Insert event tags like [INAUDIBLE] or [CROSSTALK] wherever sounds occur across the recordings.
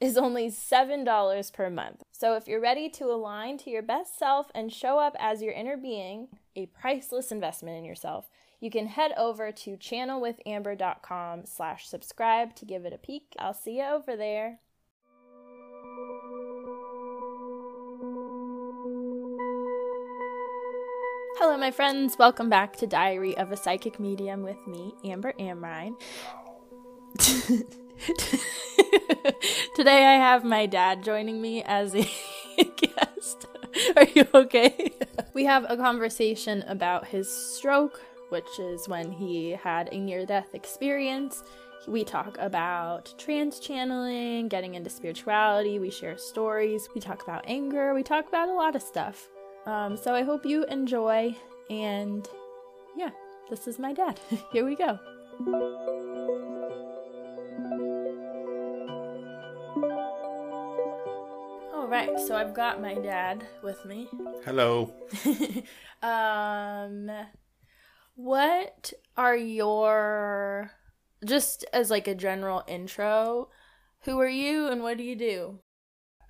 is only $7 per month. So if you're ready to align to your best self and show up as your inner being, a priceless investment in yourself, you can head over to channelwithamber.com slash subscribe to give it a peek. I'll see you over there. Hello, my friends. Welcome back to Diary of a Psychic Medium with me, Amber Amrine. [LAUGHS] [LAUGHS] Today I have my dad joining me as a [LAUGHS] guest. Are you okay? [LAUGHS] we have a conversation about his stroke, which is when he had a near death experience. We talk about trance channeling, getting into spirituality, we share stories, we talk about anger, we talk about a lot of stuff. Um, so I hope you enjoy, and yeah, this is my dad. Here we go. Right, so I've got my dad with me. Hello. [LAUGHS] um, what are your just as like a general intro? Who are you and what do you do?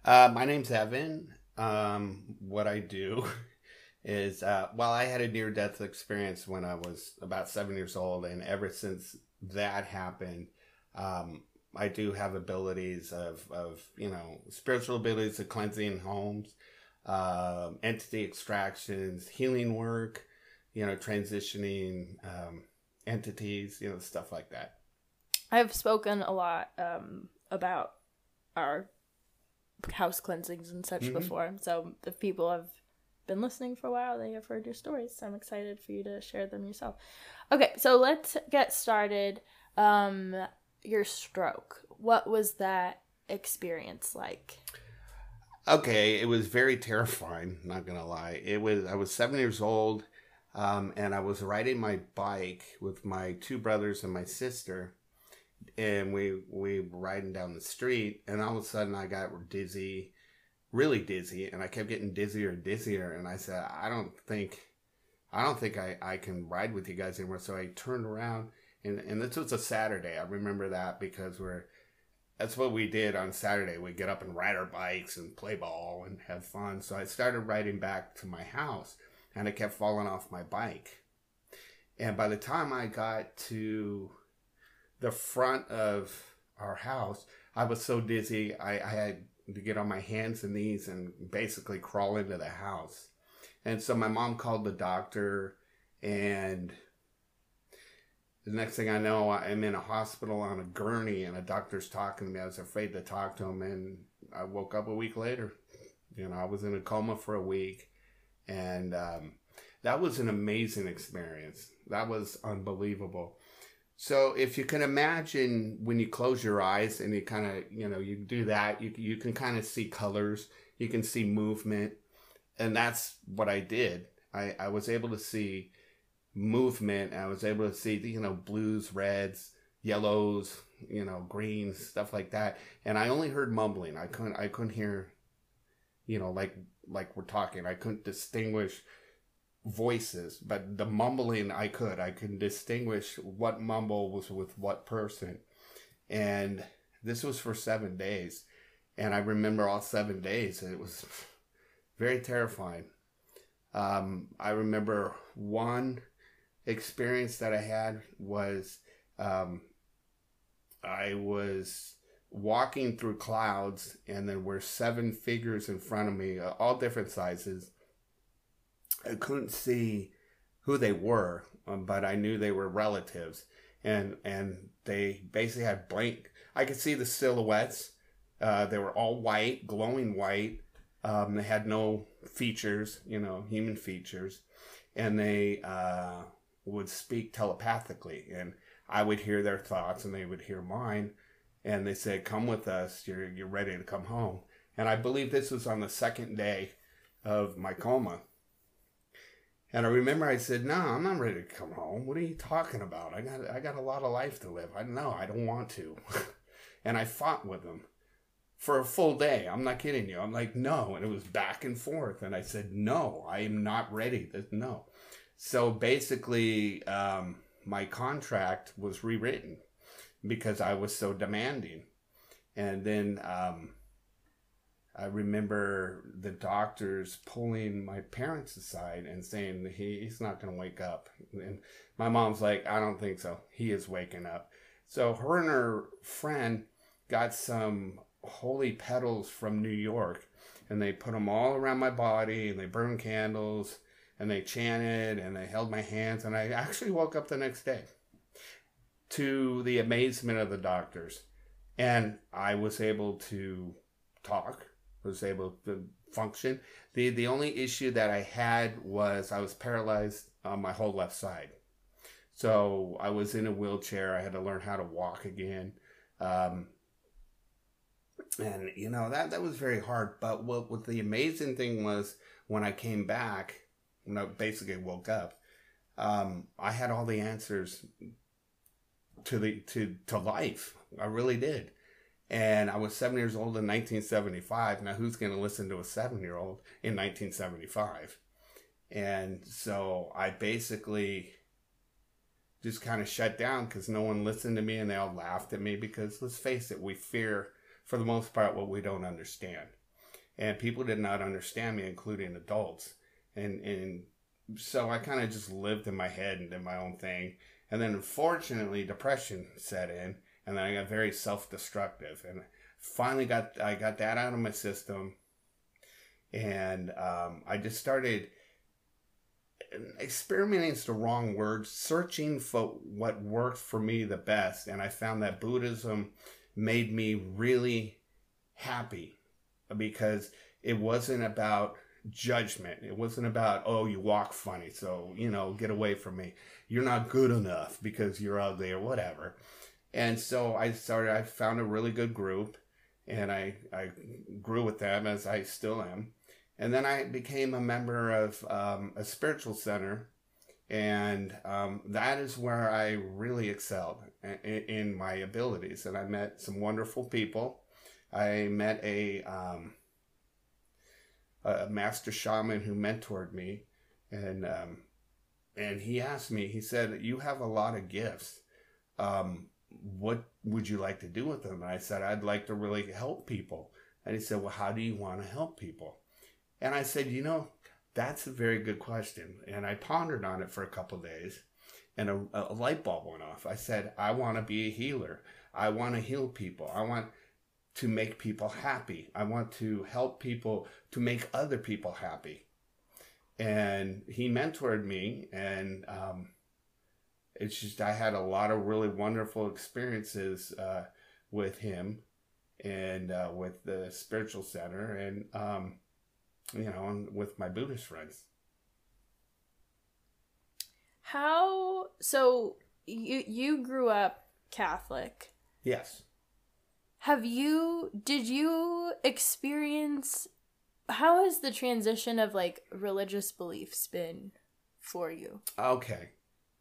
Uh, my name's Evan. Um, what I do [LAUGHS] is, uh, well, I had a near death experience when I was about seven years old, and ever since that happened, um, I do have abilities of, of you know spiritual abilities of cleansing homes, uh, entity extractions, healing work, you know transitioning um, entities, you know stuff like that. I've spoken a lot um, about our house cleansings and such mm-hmm. before, so if people have been listening for a while, they have heard your stories. So I'm excited for you to share them yourself. Okay, so let's get started. Um, your stroke. What was that experience like? Okay, it was very terrifying. Not gonna lie, it was. I was seven years old, um, and I was riding my bike with my two brothers and my sister, and we we were riding down the street, and all of a sudden I got dizzy, really dizzy, and I kept getting dizzier and dizzier, and I said, I don't think, I don't think I I can ride with you guys anymore. So I turned around and and this was a Saturday. I remember that because we're that's what we did on Saturday. We get up and ride our bikes and play ball and have fun. So I started riding back to my house, and I kept falling off my bike. And by the time I got to the front of our house, I was so dizzy. I, I had to get on my hands and knees and basically crawl into the house. And so my mom called the doctor and the next thing I know, I'm in a hospital on a gurney, and a doctor's talking to me. I was afraid to talk to him, and I woke up a week later. You know, I was in a coma for a week, and um, that was an amazing experience. That was unbelievable. So, if you can imagine when you close your eyes and you kind of, you know, you do that, you you can kind of see colors, you can see movement, and that's what I did. I I was able to see movement. I was able to see, you know, blues, reds, yellows, you know, greens, stuff like that. And I only heard mumbling. I couldn't I couldn't hear, you know, like like we're talking. I couldn't distinguish voices, but the mumbling I could. I could distinguish what mumble was with what person. And this was for seven days. And I remember all seven days. It was very terrifying. Um, I remember one experience that I had was um, I was walking through clouds, and there were seven figures in front of me, uh, all different sizes. I couldn't see who they were, um, but I knew they were relatives, and and they basically had blank. I could see the silhouettes. Uh, they were all white, glowing white. Um, they had no features, you know, human features, and they uh, would speak telepathically, and I would hear their thoughts, and they would hear mine, and they said, "Come with us. You're you're ready to come home." And I believe this was on the second day of my coma. And I remember I said, "No, I'm not ready to come home. What are you talking about? I got I got a lot of life to live. I know I don't want to." [LAUGHS] and I fought with them for a full day. I'm not kidding you. I'm like, "No," and it was back and forth. And I said, "No, I am not ready. No." So basically, um, my contract was rewritten because I was so demanding. And then um, I remember the doctors pulling my parents aside and saying he, he's not going to wake up. And my mom's like, I don't think so. He is waking up. So her and her friend got some holy petals from New York and they put them all around my body and they burned candles and they chanted and they held my hands and I actually woke up the next day to the amazement of the doctors. And I was able to talk was able to function. The the only issue that I had was I was paralyzed on my whole left side. So I was in a wheelchair. I had to learn how to walk again. Um, and you know that that was very hard. But what, what the amazing thing was when I came back when I basically woke up, um, I had all the answers to the to to life. I really did. And I was seven years old in 1975. Now, who's going to listen to a seven year old in 1975? And so I basically just kind of shut down because no one listened to me and they all laughed at me because let's face it, we fear for the most part what we don't understand. And people did not understand me, including adults and and so I kind of just lived in my head and did my own thing. And then unfortunately, depression set in, and then I got very self-destructive. And finally, got I got that out of my system, and um, I just started experimenting is the wrong word searching for what worked for me the best and i found that buddhism made me really happy because it wasn't about judgment. It wasn't about, oh, you walk funny, so, you know, get away from me. You're not good enough because you're ugly or whatever. And so I started, I found a really good group and I, I grew with them as I still am. And then I became a member of um, a spiritual center. And um, that is where I really excelled in, in, my abilities. And I met some wonderful people. I met a, um, a master shaman who mentored me, and um, and he asked me. He said, "You have a lot of gifts. Um, what would you like to do with them?" And I said, "I'd like to really help people." And he said, "Well, how do you want to help people?" And I said, "You know, that's a very good question." And I pondered on it for a couple days, and a, a light bulb went off. I said, "I want to be a healer. I want to heal people. I want." To make people happy. I want to help people to make other people happy. And he mentored me, and um, it's just I had a lot of really wonderful experiences uh, with him and uh, with the spiritual center, and um, you know, and with my Buddhist friends. How so? You you grew up Catholic. Yes. Have you did you experience how has the transition of like religious beliefs been for you? Okay.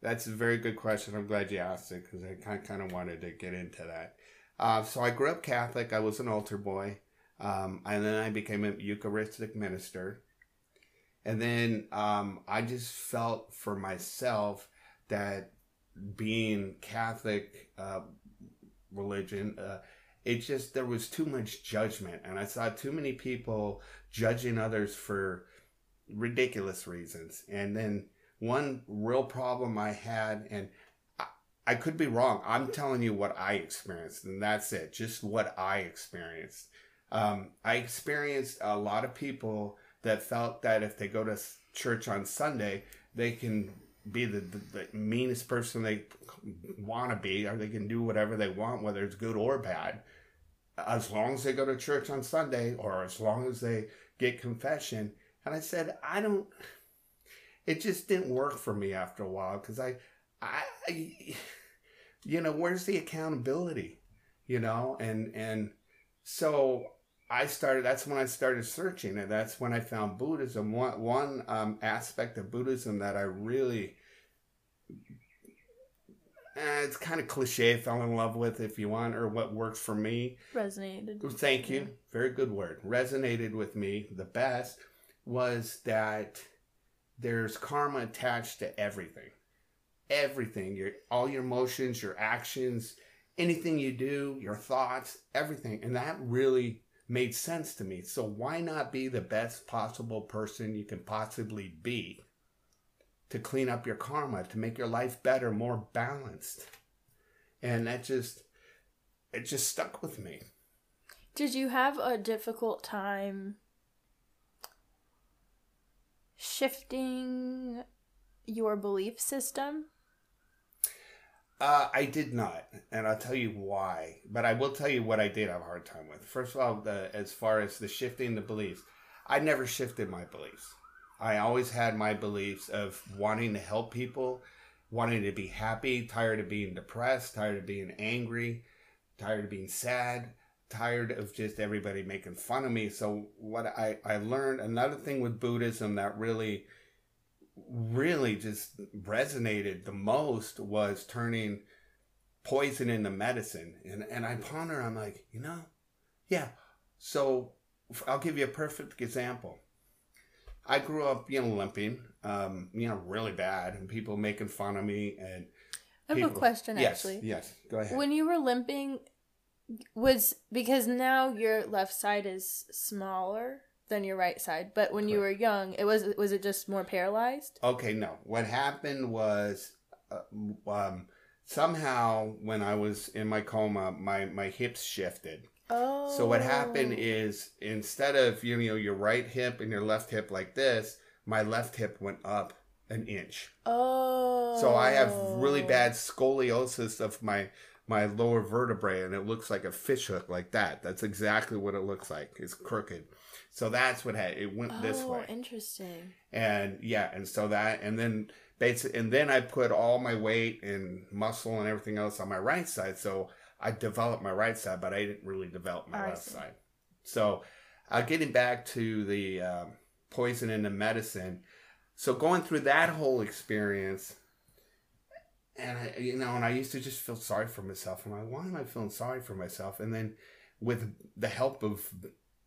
That's a very good question. I'm glad you asked it because I kind of wanted to get into that. Uh, so I grew up Catholic. I was an altar boy, um, and then I became a Eucharistic minister. And then um, I just felt for myself that being Catholic uh, religion, uh, it just there was too much judgment, and I saw too many people judging others for ridiculous reasons. And then one real problem I had, and I, could be wrong. I'm telling you what I experienced, and that's it. Just what I experienced. Um, I experienced a lot of people that felt that if they go to church on Sunday, they can be the, the, the meanest person they want to be, or they can do whatever they want, whether it's good or bad, as long as they go to church on Sunday or as long as they get confession. And I said, I don't. It just didn't work for me after a while because I, I, you know, where's the accountability, you know, and and so I started. That's when I started searching, and that's when I found Buddhism. One one um, aspect of Buddhism that I really, eh, it's kind of cliche. Fell in love with, if you want, or what works for me. Resonated. Thank you. Very good word. Resonated with me the best was that there's karma attached to everything. Everything. Your all your emotions, your actions, anything you do, your thoughts, everything. And that really made sense to me. So why not be the best possible person you can possibly be to clean up your karma, to make your life better, more balanced? And that just it just stuck with me. Did you have a difficult time shifting your belief system? Uh, I did not, and I'll tell you why. But I will tell you what I did have a hard time with. First of all, the, as far as the shifting the beliefs, I never shifted my beliefs. I always had my beliefs of wanting to help people, wanting to be happy, tired of being depressed, tired of being angry, tired of being sad, tired of just everybody making fun of me. So what I, I learned another thing with Buddhism that really really just resonated the most was turning poison into medicine. And and I ponder, I'm like, you know, yeah. So I'll give you a perfect example. I grew up, you know, limping, um, you know, really bad, and people making fun of me. And I have people, a question, yes, actually. Yes, go ahead. When you were limping, was because now your left side is smaller than your right side, but when you were young, it was was it just more paralyzed? Okay, no. What happened was uh, um, somehow when I was in my coma, my my hips shifted. Oh. So what happened oh. is instead of you know your right hip and your left hip like this, my left hip went up an inch. Oh. So I have really oh. bad scoliosis of my my lower vertebrae, and it looks like a fish hook like that. That's exactly what it looks like. It's crooked. So that's what had it went this way. Oh, way. interesting. And yeah, and so that and then basically and then I put all my weight and muscle and everything else on my right side. So I developed my right side, but I didn't really develop my I left see. side. So uh, getting back to the um, poison and the medicine. So going through that whole experience, and I, you know, and I used to just feel sorry for myself. I'm like, why am I feeling sorry for myself? And then with the help of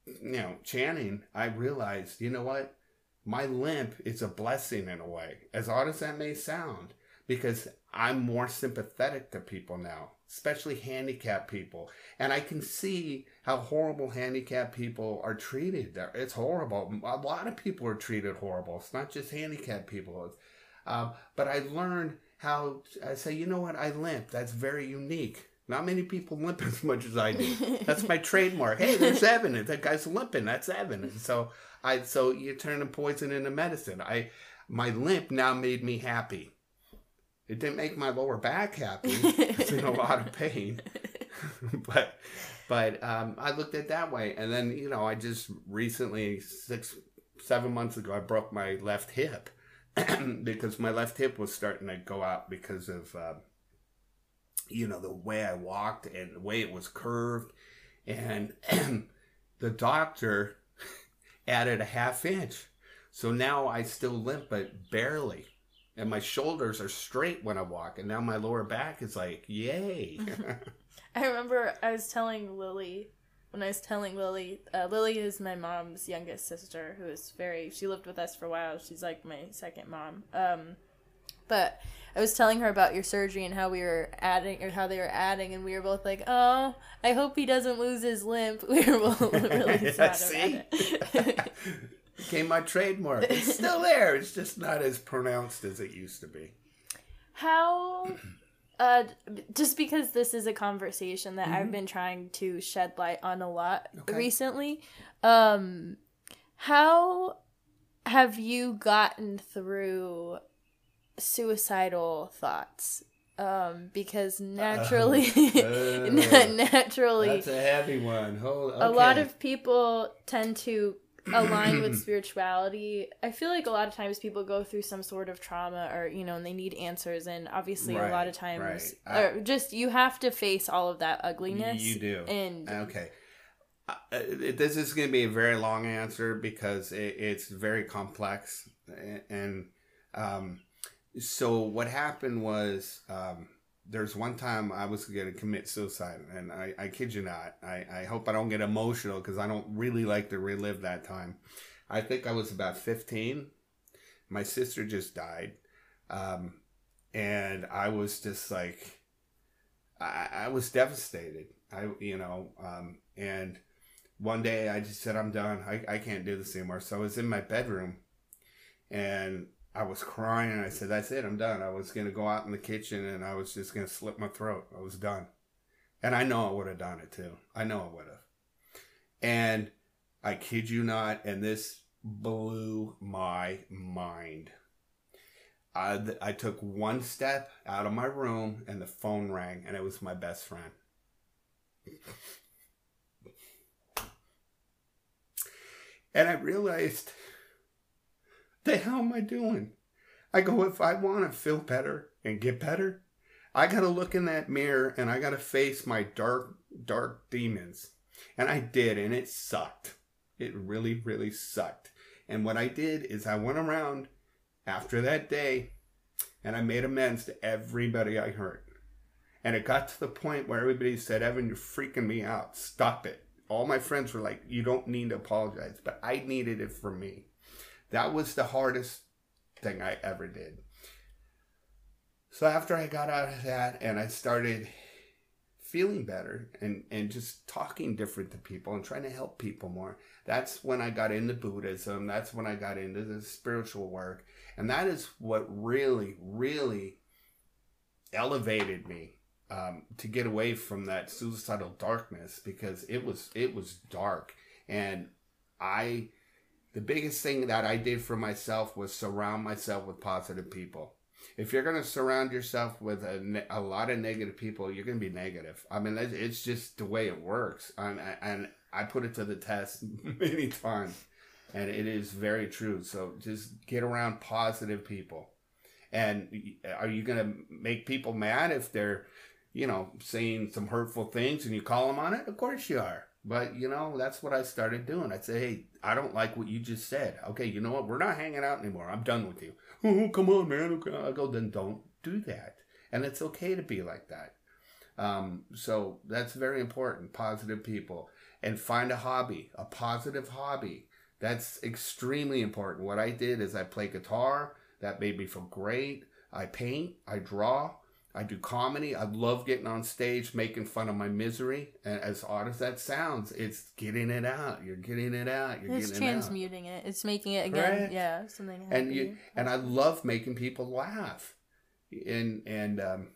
you know Channing, I realized, you know what, my limp is a blessing in a way, as odd as that may sound, because I'm more sympathetic to people now, especially handicapped people, and I can see how horrible handicapped people are treated. There, It's horrible. A lot of people are treated horrible. It's not just handicapped people. Um, but I learned how I say, you know what, I limp. That's very unique. Not many people limp [LAUGHS] as much as I do. That's my trademark. Hey, there's Evan. That guy's limping. That's Evan. So I, so you turn the poison into medicine. I, my limp now made me happy. It didn't make my lower back happy. [LAUGHS] it's in a lot of pain. [LAUGHS] but, but um, I looked at it that way, and then you know, I just recently six, seven months ago, I broke my left hip [CLEARS THROAT] because my left hip was starting to go out because of. Uh, you know the way I walked and the way it was curved, and [CLEARS THROAT] the doctor [LAUGHS] added a half inch, so now I still limp, but barely, and my shoulders are straight when I walk, and now my lower back is like, yay. [LAUGHS] [LAUGHS] I remember I was telling Lily when I was telling Lily, uh, Lily is my mom's youngest sister, who is very. She lived with us for a while. She's like my second mom. Um, but I was telling her about your surgery and how we were adding, or how they were adding, and we were both like, "Oh, I hope he doesn't lose his limp." [LAUGHS] We were both really sad about it. Became my trademark. It's [LAUGHS] still there. It's just not as pronounced as it used to be. How uh just because this is a conversation that Mm-hmm. I've been trying to shed light on a lot Okay. recently. Um how have you gotten through suicidal thoughts? Um because naturally [LAUGHS] uh, naturally That's a heavy one. Hold. a lot of people tend to align with [CLEARS THROAT] spirituality. I feel like a lot of times people go through some sort of trauma or, you know, and they need answers. And obviously, a lot of times, right. I- or just you have to face all of that ugliness. You do. And Okay. Uh, this is going to be a very long answer because it, it's very complex. And um, so what happened was um, there's one time I was going to commit suicide. And I, I kid you not. I, I hope I don't get emotional because I don't really like to relive that time. I think I was about 15. My sister just died. Um, and I was just like, I, I was devastated. I, you know, um, and one day I just said, I'm done. I, I can't do this anymore. So I was in my bedroom and I was crying and I said, That's it. I'm done. I was to go out in the kitchen and I was just to slit my throat. I was done. And I know I would have done it too. I know I would have. And I kid you not. And this blew my mind. I, I took one step out of my room and the phone rang and it was my best friend. And I realized, the hell am I doing? I go, if I want to feel better and get better, I got to look in that mirror and I got to face my dark, dark demons. And I did, and it sucked. It really, really sucked. And what I did is I went around after that day and I made amends to everybody I hurt. And it got to the point where everybody said, Evan, you're freaking me out. Stop it. All my friends were like, you don't need to apologize. But I needed it for me. That was the hardest thing I ever did. So after I got out of that and I started feeling better and, and just talking different to people and trying to help people more, that's when I got into Buddhism. That's when I got into the spiritual work. And that is what really, really elevated me um, to get away from that suicidal darkness because it was it was dark and I the biggest thing that I did for myself was surround myself with positive people. If you're going to surround yourself with a, a lot of negative people, you're going to be negative. I mean, it's- just the way it works. And I put it to the test [LAUGHS] many times, and it is very true. So just get around positive people. And are you going to make people mad if they're, you know, saying some hurtful things and you call them on it? Of course you are. But, you know, that's what I started doing. I'd say, hey, I don't like what you just said. Okay, you know what? We're not hanging out anymore. I'm done with you. Oh, come on, man. I go, then don't do that. And it's okay to be like that. Um, so that's very important. Positive people. And find a hobby, a positive hobby. That's extremely important. What I did is I play guitar. That made me feel great. I paint. I draw. I do comedy. I love getting on stage, making fun of my misery. And as odd as that sounds, it's getting it out. You're getting it out. You're it's getting it out. It's transmuting it. It's making it again. Correct. Yeah, something. And you and I love making people laugh. And and um,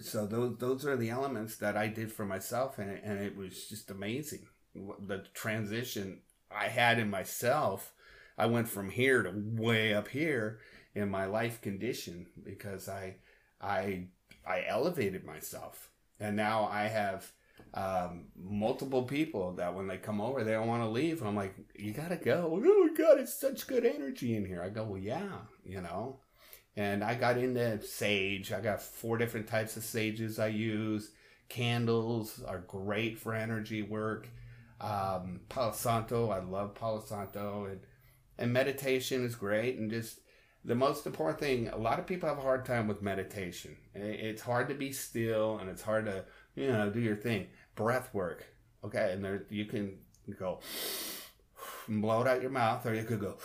so those those are the elements that I did for myself, and it, and it was just amazing. The transition I had in myself, I went from here to way up here in my life condition because I I I elevated myself, and now I have um, multiple people that when they come over, they don't want to leave. I'm like, you gotta go. Oh my god, it's such good energy in here. I go, well, yeah, you know. And I got into sage. I got four different types of sages I use. Candles are great for energy work. Um, Palo Santo, I love Palo Santo, and and meditation is great. And just the most important thing, a lot of people have a hard time with meditation. It's hard to be still and it's hard to, you know, do your thing. Breath work. Okay. And there, you can go and blow it out your mouth, or you could go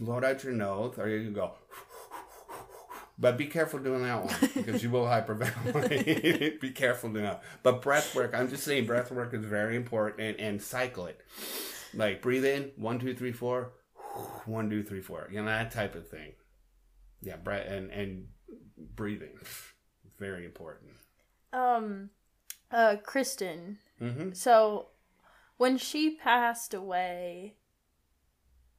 blow it out your nose, or you could go. But be careful doing that one [LAUGHS] because you will hyperventilate. [LAUGHS] be careful doing that. But breath work, I'm just saying, breath work is very important and, and cycle it. Like breathe in, one, two, three, four, one, two, three, four. You know, that type of thing. Yeah, breath and, and breathing. Very important. Um, uh, Kristen. hmm So, when she passed away,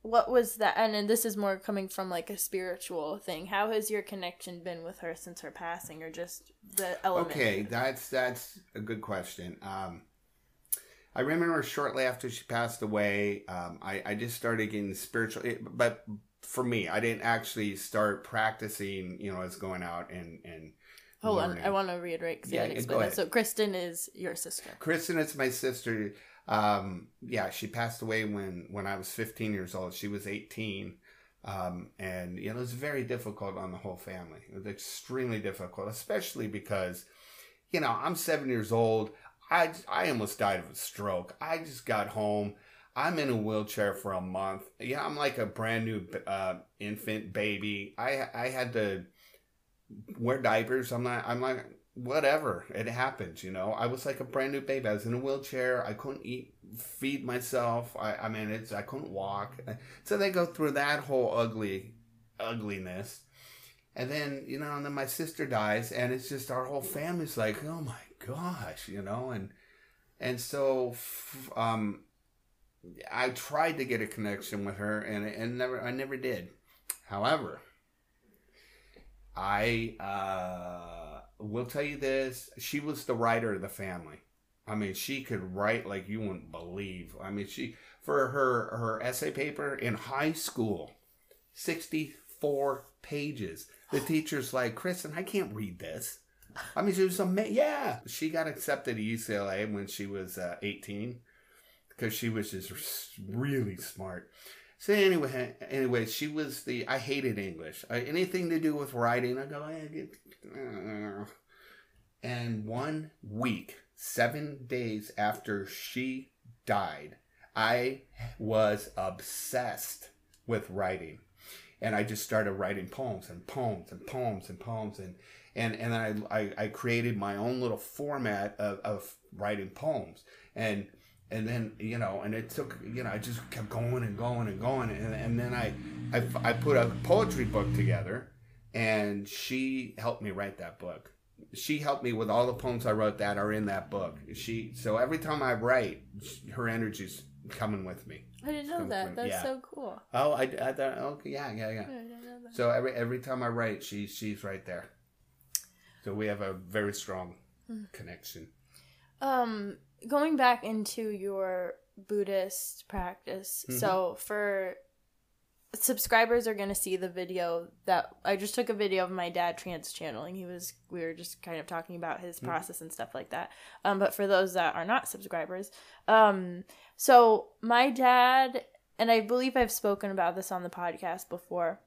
what was that? And, and this is more coming from like a spiritual thing. How has your connection been with her since her passing, or just the element? Okay, that's that's a good question. Um, I remember shortly after she passed away, um, I, I just started getting spiritual. It, but for me, I didn't actually start practicing. You know, as going out and and Hold on. I want to reiterate because Yeah, you didn't explain that. So, Kristen is your sister. Kristen is my sister. Um, yeah, she passed away when when I was 15 years old. She was 18. Um, and you know, it was very difficult on the whole family. It was extremely difficult, especially because, you know, I'm seven years old. I I almost died of a stroke. I just got home. I'm in a wheelchair for a month. Yeah, I'm like a brand new uh, infant baby. I I had to wear diapers. I'm not. I'm like whatever. It happens. You know. I was like a brand new baby. I was in a wheelchair. I couldn't eat, feed myself. I I mean, it's I couldn't walk. So they go through that whole ugly ugliness. And then, you know, and then my sister dies and it's just our whole family's like, "Oh my gosh," you know, and and so um I tried to get a connection with her and and never I never did. However, I uh will tell you this, she was the writer of the family. I mean, she could write like you wouldn't believe. I mean, she for her her essay paper in high school, 64 pages. The teacher's like, "Kristen, I can't read this." I mean, she was amazing. Yeah, she got accepted to UCLA when she was uh, 18 because she was just really smart. So anyway, anyway, she was the. I hated English. I, anything to do with writing, I go. Eh, get, uh. And one week, seven days after she died, I was obsessed with writing, and I just started writing poems and poems and poems and poems and and I I, I created my own little format of, of writing poems and and then you know and it took you know i just kept going and going and going and, and then I, I i put a poetry book together and she helped me write that book she helped me with all the poems i wrote that are in that book she so every time i write her energy's coming with me I didn't know that. That's yeah. so cool. oh i, I thought okay yeah yeah yeah I didn't know that. so every every time i write she she's right there so we have a very strong connection Um, going back into your Buddhist practice. Mhm. So for subscribers are going to see the video that I just took a video of my dad trance channeling. He was we were just kind of talking about his process and stuff like that. Um but for those that are not subscribers, um so my dad and I believe I've spoken about this on the podcast before.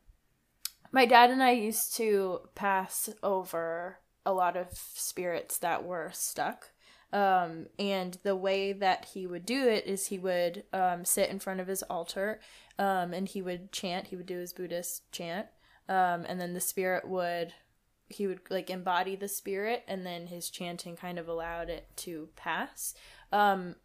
My dad and I used to pass over a lot of spirits that were stuck. Um, and the way that he would do it is he would um, sit in front of his altar um, and he would chant. He would do his buddhist chant. Um, and then the spirit would he would like embody the spirit and then his chanting kind of allowed it to pass. Um,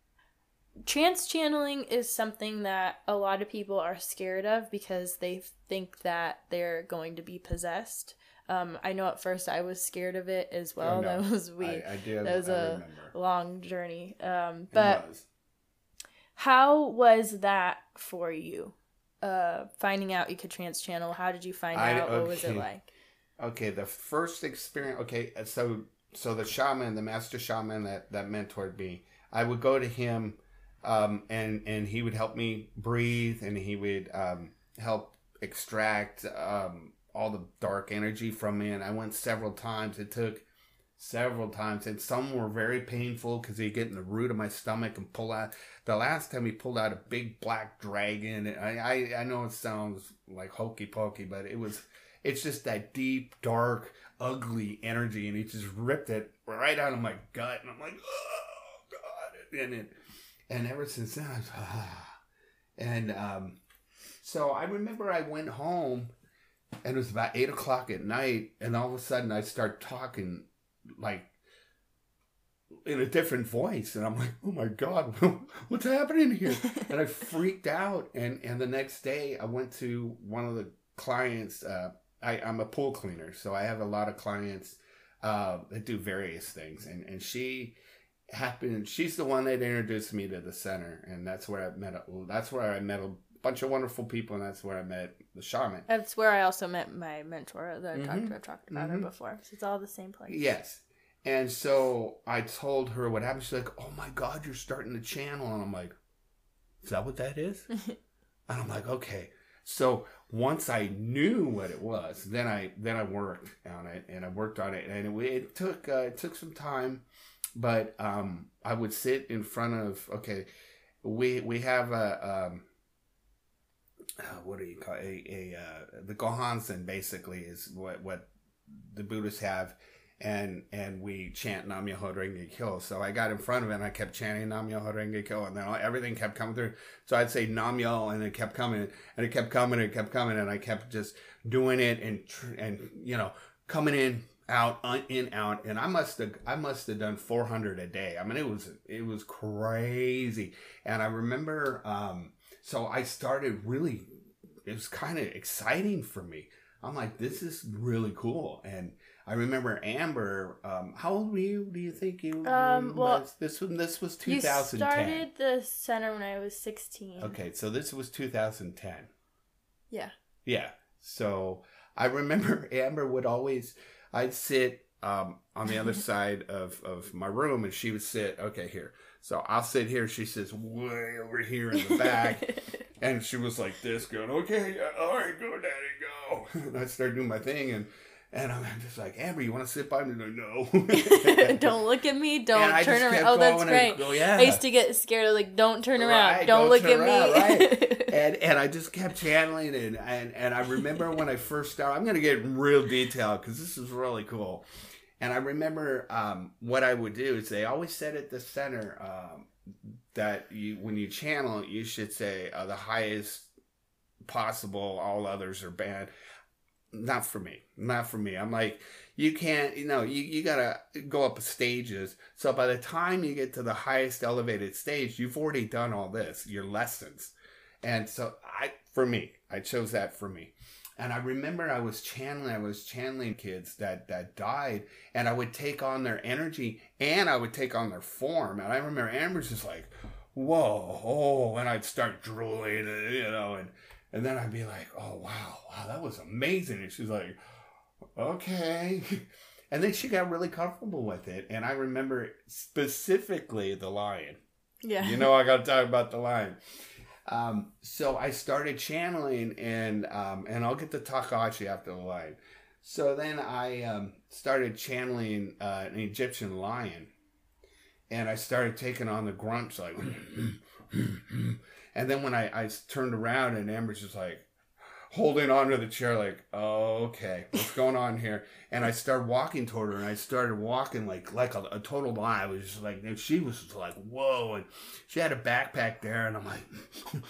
trance channeling is something that a lot of people are scared of because they think that they're going to be possessed um, I know at first I was scared of it as well. Oh, [LAUGHS] no. That was we I, I do that was I a remember. long journey. Um, It but was. how was that for you? Uh, finding out you could trance channel. How did you find I- out? What was it like? Okay, the first experience. Okay, so so the shaman, the master shaman that that mentored me, I would go to him, um, and and he would help me breathe, and he would um, help extract um, all the dark energy from me. And I went several times. It took several times, and some were very painful because he get in the root of my stomach and pull out. The last time he pulled out a big black dragon. I I, I know it sounds like hokey pokey, but it was. It's just that deep, dark, ugly energy, and he just ripped it right out of my gut, and I'm like, oh god, and it, and ever since then, ah. and um, so I remember I went home, and it was about eight o'clock at night, and all of a sudden I start talking like in a different voice and i'm like oh my god [LAUGHS] what's happening here? [LAUGHS] And i freaked out and and the next day i went to one of the clients uh, I, i'm a pool cleaner so i have a lot of clients uh, that do various things and and she happened she's the one that introduced me to the center and that's where i met a, that's where i met a bunch of wonderful people and that's where i met the shaman That's where I also met my mentor that I talked, Mhm. I've talked about her Mhm. before. So it's all the same place. Yes. And so I told her what happened. She's like, "Oh my God, you're starting to channel," and I'm like, "Is that what that is?" [LAUGHS] and I'm like, "Okay." So once I knew what it was, then I then I worked on it, and I worked on it, and it, it took uh, it took some time, but um, I would sit in front of okay, we we have a. Um, uh, what do you call it? a, a uh, the Gohonzon basically is what what the Buddhists have and and we chant Nam Myoho Renge Kyo. So I got in front of it and I kept chanting Nam Myoho Renge Kyo, and then all, everything kept coming through. So I'd say Nam and it kept coming, and it kept coming, and it kept coming, and I kept just doing it and tr- and you know coming in out un- in out and i must have i must have done 400 a day i mean it was it was crazy and i remember um so i started really it was kind of exciting for me i'm like this is really cool and i remember amber um how old were you do you think you Um, well, was? this was this was 2010. You started the center when I was 16. okay so this was 2010 Yeah. yeah. So I remember [LAUGHS] Amber would always, I'd sit um, on the other [LAUGHS] side of, of my room and she would sit, okay, here. So I'll sit here. She sits way over here in the back. [LAUGHS] and she was like this, going, okay, yeah, all right, go, daddy, go. [LAUGHS] And I started doing my thing. And, and I'm just like, Amber, you want to sit by me? I, no. [LAUGHS] don't look at me. Don't turn around. Oh, that's great. go, yeah. I used to get scared of like, don't turn around. Right, don't, don't look at around, me. right. and and I just kept channeling and and, and I remember when I first started. I'm gonna get real detailed because this is really cool. And I remember um, what I would do is they always said at the center um, that you when you channel you should say uh, the highest possible. All others are bad. Not for me. Not for me. I'm like you can't you know you, you gotta go up stages so by the time you get to the highest elevated stage you've already done all this your lessons and so i for me i chose that for me and i remember i was channeling i was channeling kids that that died and i would take on their energy and i would take on their form and i remember amber's just like whoa oh and i'd start drooling you know and and then i'd be like oh wow wow that was amazing and she's like okay. [LAUGHS] And then she got really comfortable with it. And I remember specifically the lion. yeah. You know, I got to talk about the lion. Um, so I started channeling, and um, and I'll get to Takahashi after the lion. So then I um, started channeling uh, an Egyptian lion, and I started taking on the grunts like, [CLEARS THROAT] and then when I, I turned around and Amber's just like holding onto the chair like, oh, okay, what's going on here? And I started walking toward her, and I started walking like like a, a total lie. I was just like, and she was like, whoa, and she had a backpack there, and I'm like. [LAUGHS]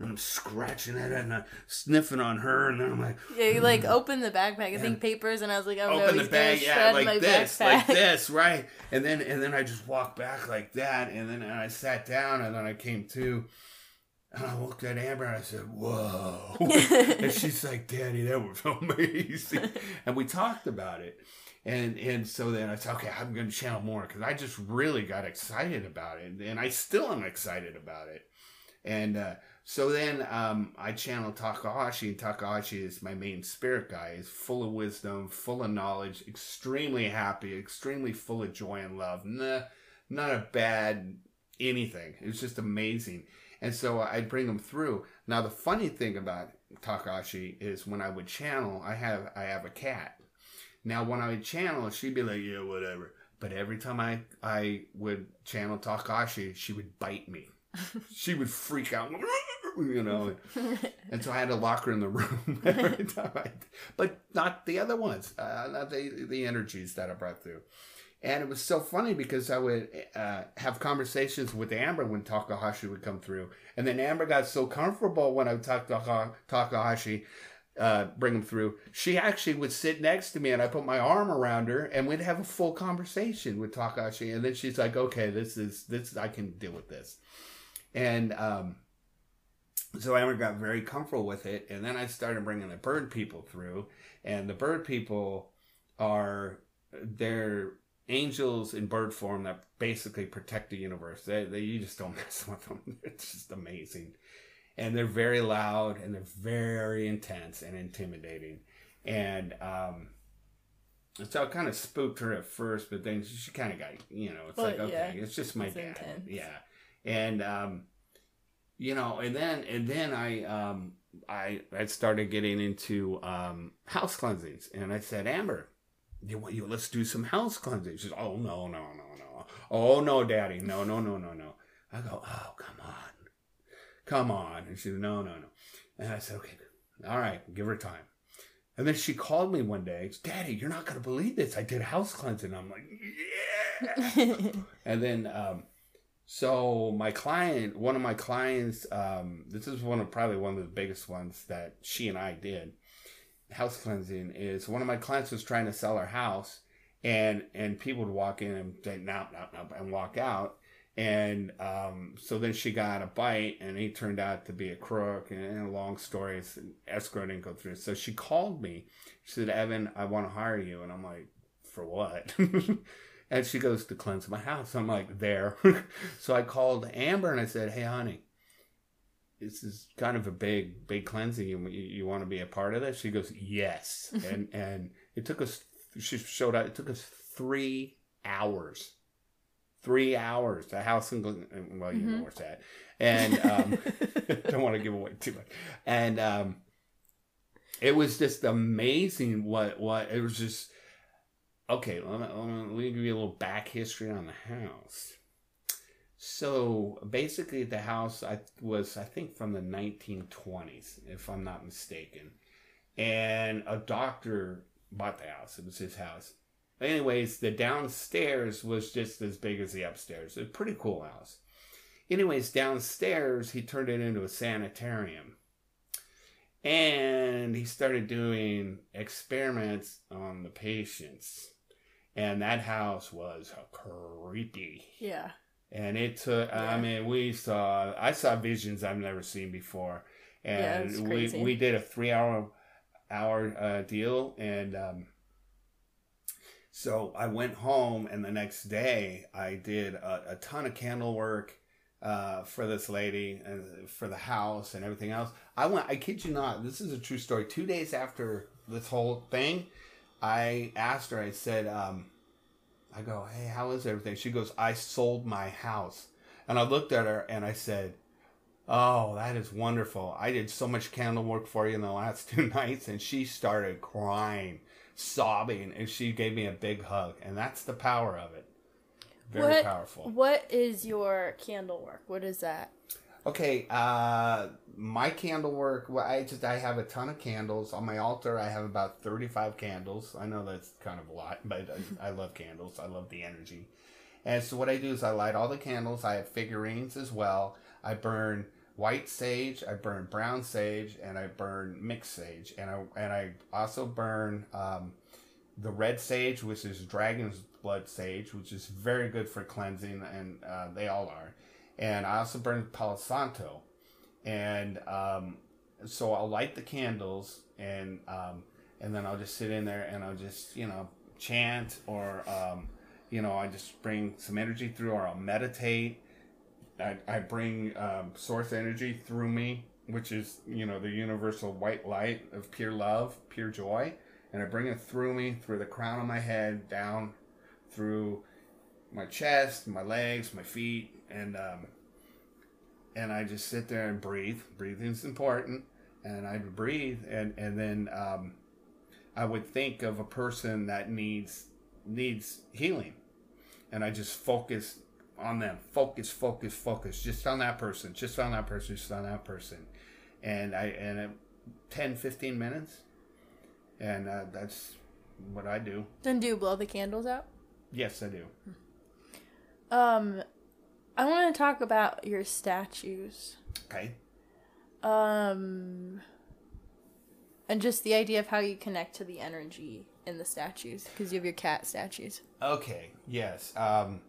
And I'm scratching at it and I'm sniffing on her, and then I'm like, Yeah, you like hmm. open the backpack. I think papers, and I was like, oh no, open he's the bag, yeah, like this, backpack. like [LAUGHS] this, right? And then and then I just walked back like that, and then and I sat down, and then I came to, and I looked at Amber, and I said, "Whoa!" [LAUGHS] and she's like, "Daddy, that was [LAUGHS] amazing," and we talked about it. And and so then I said, okay, I'm going to channel more because I just really got excited about it, and I still am excited about it. And uh, so then um, I channeled Takahashi, and Takahashi is my main spirit guy. He's full of wisdom, full of knowledge, extremely happy, extremely full of joy and love. Nah, not a bad anything. It was just amazing. And so I'd bring him through. Now the funny thing about Takashi is when I would channel, I have I have a cat. Now, when I would channel, she'd be like, "Yeah, whatever." But every time I I would channel Takashi, she would bite me. [LAUGHS] she would freak out, you know. And so I had to lock her in the room [LAUGHS] every time. I, but not the other ones, uh, not the the energies that I brought through. And it was so funny because I would uh, have conversations with Amber when Takahashi would come through. And then Amber got so comfortable when I would talk to Takahashi, uh, bring him through. She actually would sit next to me and I put my arm around her and we'd have a full conversation with Takahashi. And then she's like, okay, this is, this, I can deal with this. And, um, so Amber got very comfortable with it. And then I started bringing the bird people through. And the bird people are, they're, angels in bird form that basically protect the universe. They, they you just don't [LAUGHS] mess with them. It's just amazing, and they're very loud and they're very intense and intimidating. And um, so I kind of spooked her at first, but then she kind of got you know it's well, like okay, yeah. it's just my it's dad, intense. yeah. And um, you know, and then and then I um I I started getting into um house cleansings, and I said Amber you want you let's do some house cleansing. She says, Oh no, no, no, no. Oh no, daddy. No, no, no, no, no. I go, Oh, come on. Come on. And she said, No, no, no. And I said, Okay, all right, give her time. And then she called me one day, Daddy, you're not gonna believe this. I did house cleansing. I'm like, Yeah. [LAUGHS] and then um so my client, one of my clients, um, this is one of probably one of the biggest ones that she and I did house cleansing is one of my clients was trying to sell her house and and people would walk in and say no no no and walk out. And um, so then she got a bite and he turned out to be a crook and, and a long story. Escrow didn't go through. So she called me. She said evan i want to hire you. And i'm like for what? [LAUGHS] And she goes to cleanse my house. I'm like there. [LAUGHS] So i called amber and i said hey honey this is kind of a big big cleansing. You, you want to be a part of this? She goes yes. [LAUGHS] And and it took us she showed up it took us three hours three hours the house in well you mm-hmm. know where it's at. And um [LAUGHS] don't want to give away too much. And um it was just amazing what what it was just okay let me, let me give you a little back history on the house so basically, the house I was I think from the 1920s, if I'm not mistaken, and a doctor bought the house. It was his house. Anyways, the downstairs was just as big as the upstairs. A pretty cool house. Anyways, downstairs he turned it into a sanitarium. And he started doing experiments on the patients. And that house was creepy. Yeah and it took. Yeah. I mean, we saw. I saw visions I've never seen before, and yeah, we we did a three hour hour uh, deal, and um, so I went home, and the next day I did a, a ton of candle work. Uh, for this lady and for the house and everything else. I went, I kid you not, this is a true story. Two days after this whole thing, I asked her, I said, um, I go, hey, how is everything? She goes, I sold my house. And I looked at her and I said, oh, that is wonderful. I did so much candle work for you in the last [LAUGHS] two nights. And she started crying, sobbing, and she gave me a big hug. And that's the power of it. Very what, powerful. What is your candle work? What is that? Okay, uh, my candle work. Well, I just I have a ton of candles on my altar. I have about thirty five candles. I know that's kind of a lot, but I, I love candles. I love the energy. And so what I do is I light all the candles. I have figurines as well. I burn white sage, I burn brown sage, and I burn mixed sage, and I and I also burn um, the red sage, which is dragon's blood sage, which is very good for cleansing, and uh, they all are and I also burn Palo Santo, and um, so I'll light the candles and um, and then I'll just sit in there and I'll just you know chant or um, you know I just bring some energy through or I'll meditate. I, I bring um, source energy through me, which is you know the universal white light of pure love, pure joy, and I bring it through me through the crown of my head down through my chest, my legs, my feet, and um, and I just sit there and breathe. Breathing's important, and I breathe, and and then um, I would think of a person that needs needs healing, and I just focus on them. Focus, focus, focus. Just on that person. Just on that person. Just on that person. And I and it, 10, 15 minutes, and uh, that's what I do. Then do you blow the candles out? Yes, I do. Um, I want to talk about your statues. Okay. Um, and just the idea of how you connect to the energy in the statues because you have your cat statues. Okay. Yes. Um,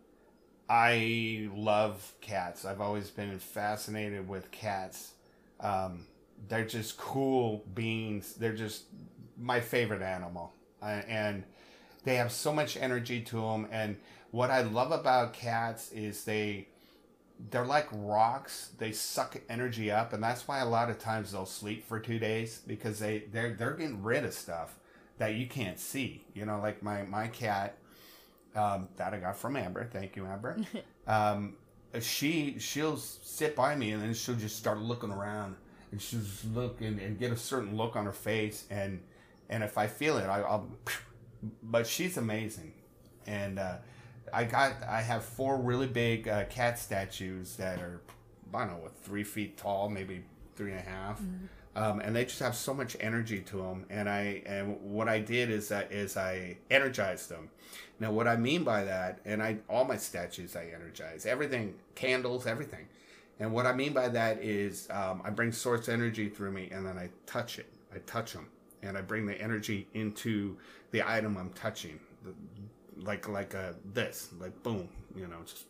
I love cats. I've always been fascinated with cats. Um, they're just cool beings. They're just my favorite animal, uh, and they have so much energy to them. And what I love about cats is they they're like rocks. They suck energy up, and that's why a lot of times they'll sleep for two days because they they're they're getting rid of stuff that you can't see. You know, like my my cat um, that I got from Amber. Thank you, Amber. [LAUGHS] um, she she'll sit by me and then she'll just start looking around and she'll just look and, and get a certain look on her face and and if I feel it, I, will But she's amazing, and uh, I got I have four really big uh, cat statues that are I don't know what three feet tall, maybe three and a half. Mm-hmm. Um, and they just have so much energy to them. And I and what I did is that is I energized them. Now, what I mean by that, and I all my statues I energize everything, candles, everything. And what I mean by that is um, I bring source energy through me, and then I touch it. I touch them, and I bring the energy into the item I'm touching, like like a uh, this, like boom, you know, just.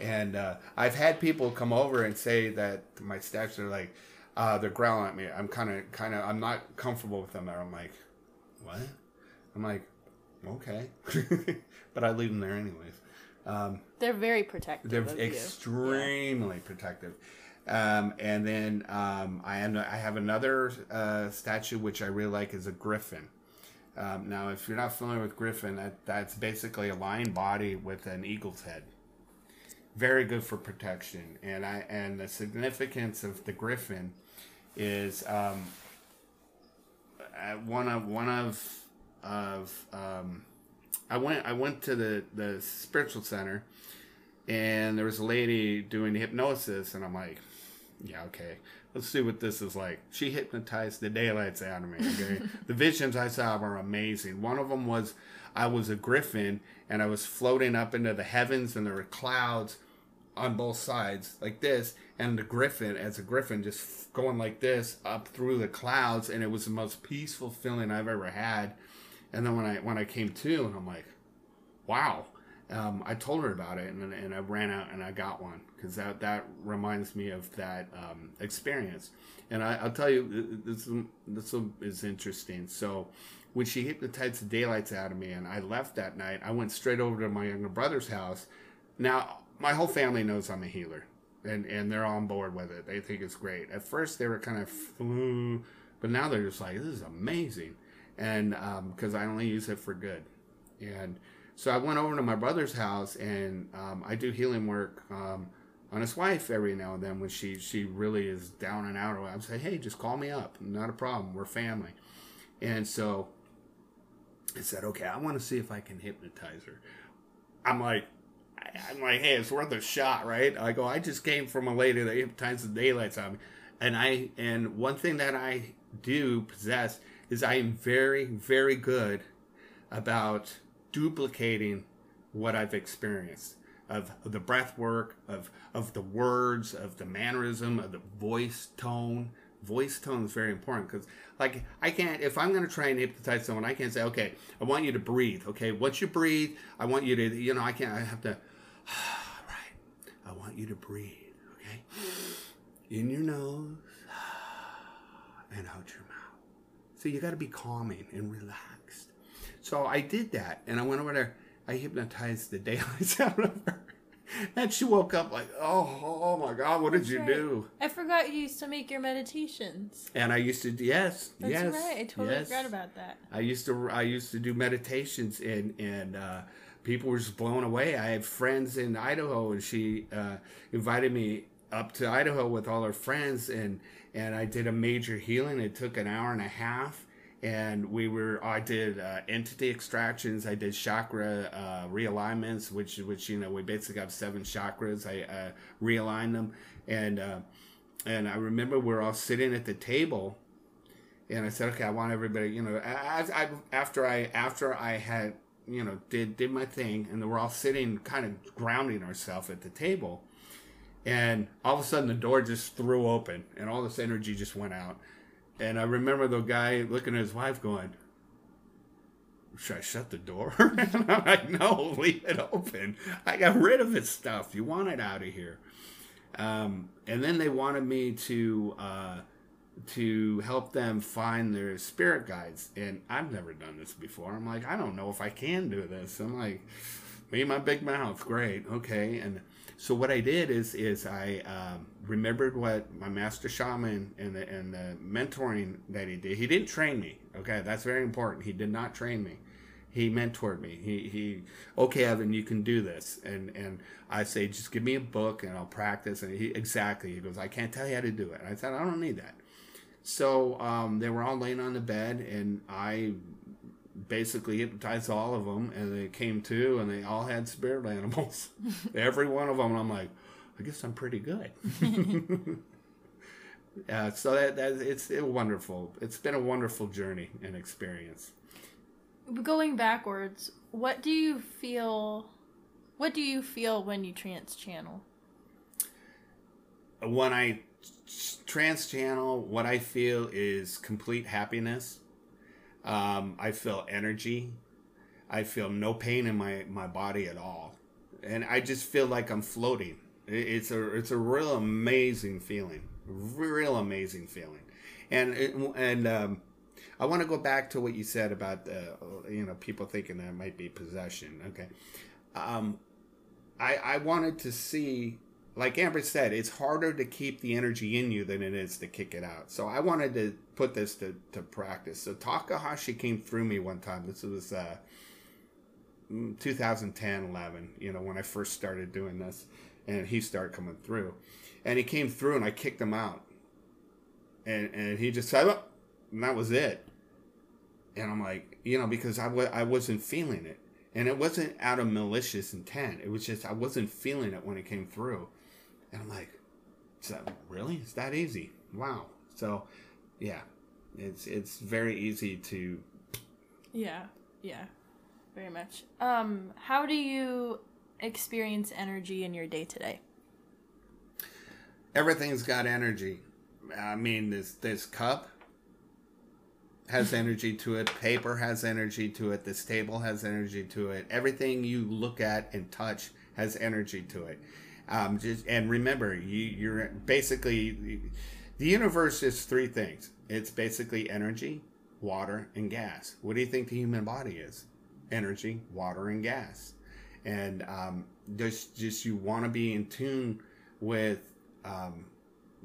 And uh, I've had people come over and say that my statues are like uh, they're growling at me. I'm kind of, kind of, I'm not comfortable with them. There, I'm like, what? I'm like, okay, [LAUGHS] but I leave them there anyways. Um, they're very protective. They're extremely yeah. protective. Um, and then um, I, am, I have another uh, statue which I really like is a griffin. Um, now, if you're not familiar with griffin, that, that's basically a lion body with an eagle's head very good for protection. And I and the significance of the griffin is um, one of one of of um, I went I went to the the spiritual center and there was a lady doing hypnosis and I'm like yeah okay let's see what this is like. She hypnotized the daylights out of me okay? [LAUGHS] The visions I saw were amazing. One of them was I was a griffin and I was floating up into the heavens and there were clouds on both sides like this and the griffin as a griffin just going like this up through the clouds and it was the most peaceful feeling i've ever had. And then when i when i came to and i'm like wow um, i told her about it and, and i ran out and i got one because that that reminds me of that um, experience. And I, will tell you this this is interesting. So when she hypnotized the daylights out of me and i left that night i went straight over to my younger brother's house. Now my whole family knows I'm a healer, and and they're on board with it. They think it's great. At first, they were kind of flew, but now they're just like, this is amazing, and because um, I only use it for good, and so I went over to my brother's house, and um, I do healing work. Um, on his wife every now and then when she she really is down and out. I would say, hey, just call me up. Not a problem. We're family. And so I said, okay, I want to see if I can hypnotize her. I'm like, I'm like, hey, it's worth a shot, right? I go, I just came from a lady that hypnotizes the daylights on me, and I and one thing that I do possess is I am very, very good about duplicating what I've experienced of, the breath work, of of the words, of the mannerism, of the voice tone. Voice tone is very important because, like, I can't if I'm going to try and hypnotize someone, I can't say, okay, I want you to breathe. Okay, once you breathe, I want you to, you know, I can't. I have to [SIGHS] right. I want you to breathe, okay? In your nose [SIGHS] and out your mouth. So you got to be calming and relaxed. So I did that, and I went over there. I hypnotized the [LAUGHS] daylights out of her. And she woke up like, oh, oh my God, what did you right. do? I forgot you used to make your meditations. And I used to, yes, That's yes, right. I totally yes. forgot about that. I used to, I used to do meditations and and uh, people were just blown away. I had friends in Idaho, and she uh, invited me up to Idaho with all her friends, and and I did a major healing. It took an hour and a half, and we were I did uh, entity extractions. I did chakra uh, realignments, which which you know we basically have seven chakras. I uh, realigned them, and uh, and I remember we we're all sitting at the table, and I said, okay, I want everybody, you know, as I after I after I had you know did did my thing, and we're all sitting, kind of grounding ourselves at the table. And all of a sudden, the door just threw open, and all this energy just went out and I remember the guy looking at his wife going, should I shut the door? [LAUGHS] and I'm like, no, leave it open. I got rid of his stuff. You want it out of here. Um, and then they wanted me to uh, to help them find their spirit guides. And I've never done this before. I'm like, I don't know if I can do this. I'm like, me my big mouth, great, okay. And so what I did is is I um, remembered what my master shaman and the, and the mentoring that he did. He didn't train me. Okay, that's very important. He did not train me. He mentored me. He he. Okay, Evan, you can do this. And and I say, just give me a book and I'll practice. And he exactly. He goes, I can't tell you how to do it. I said, I don't need that. So um, they were all laying on the bed, and I basically hypnotized all of them, and they came to, and they all had spirit animals, [LAUGHS] every one of them. And I'm like, I guess I'm pretty good. [LAUGHS] [LAUGHS] yeah, so that, that it's it wonderful. It's been a wonderful journey and experience. Going backwards, what do you feel? What do you feel when you trance channel? When I trance channel, what I feel is complete happiness um, I feel energy. I feel no pain in my, my body at all, and I just feel like I'm floating. It's a it's a real amazing feeling, real amazing feeling, and and um, I want to go back to what you said about the you know people thinking that might be possession. Okay, um, I I wanted to see like Amber said, it's harder to keep the energy in you than it is to kick it out. So I wanted to put this to, to practice. So Takahashi came through me one time. This was uh, mm, 2010, 11, you know, when I first started doing this. And he started coming through. And he came through and I kicked him out. And, and he just said, oh, and that was it. And I'm like, you know, because I w- I wasn't feeling it. And it wasn't out of malicious intent. It was just I wasn't feeling it when it came through. And I'm like, is that really? It's that easy? Wow. So, yeah, it's it's very easy to. Yeah, yeah, very much. Um, how do you experience energy in your day to day? Everything's got energy. I mean, this this cup has [LAUGHS] energy to it. Paper has energy to it. This table has energy to it. Everything you look at and touch has energy to it. Um, just and remember, you, you're basically the universe is three things. It's basically energy, water, and gas. What do you think the human body is? Energy, water, and gas. And um, just just you want to be in tune with um,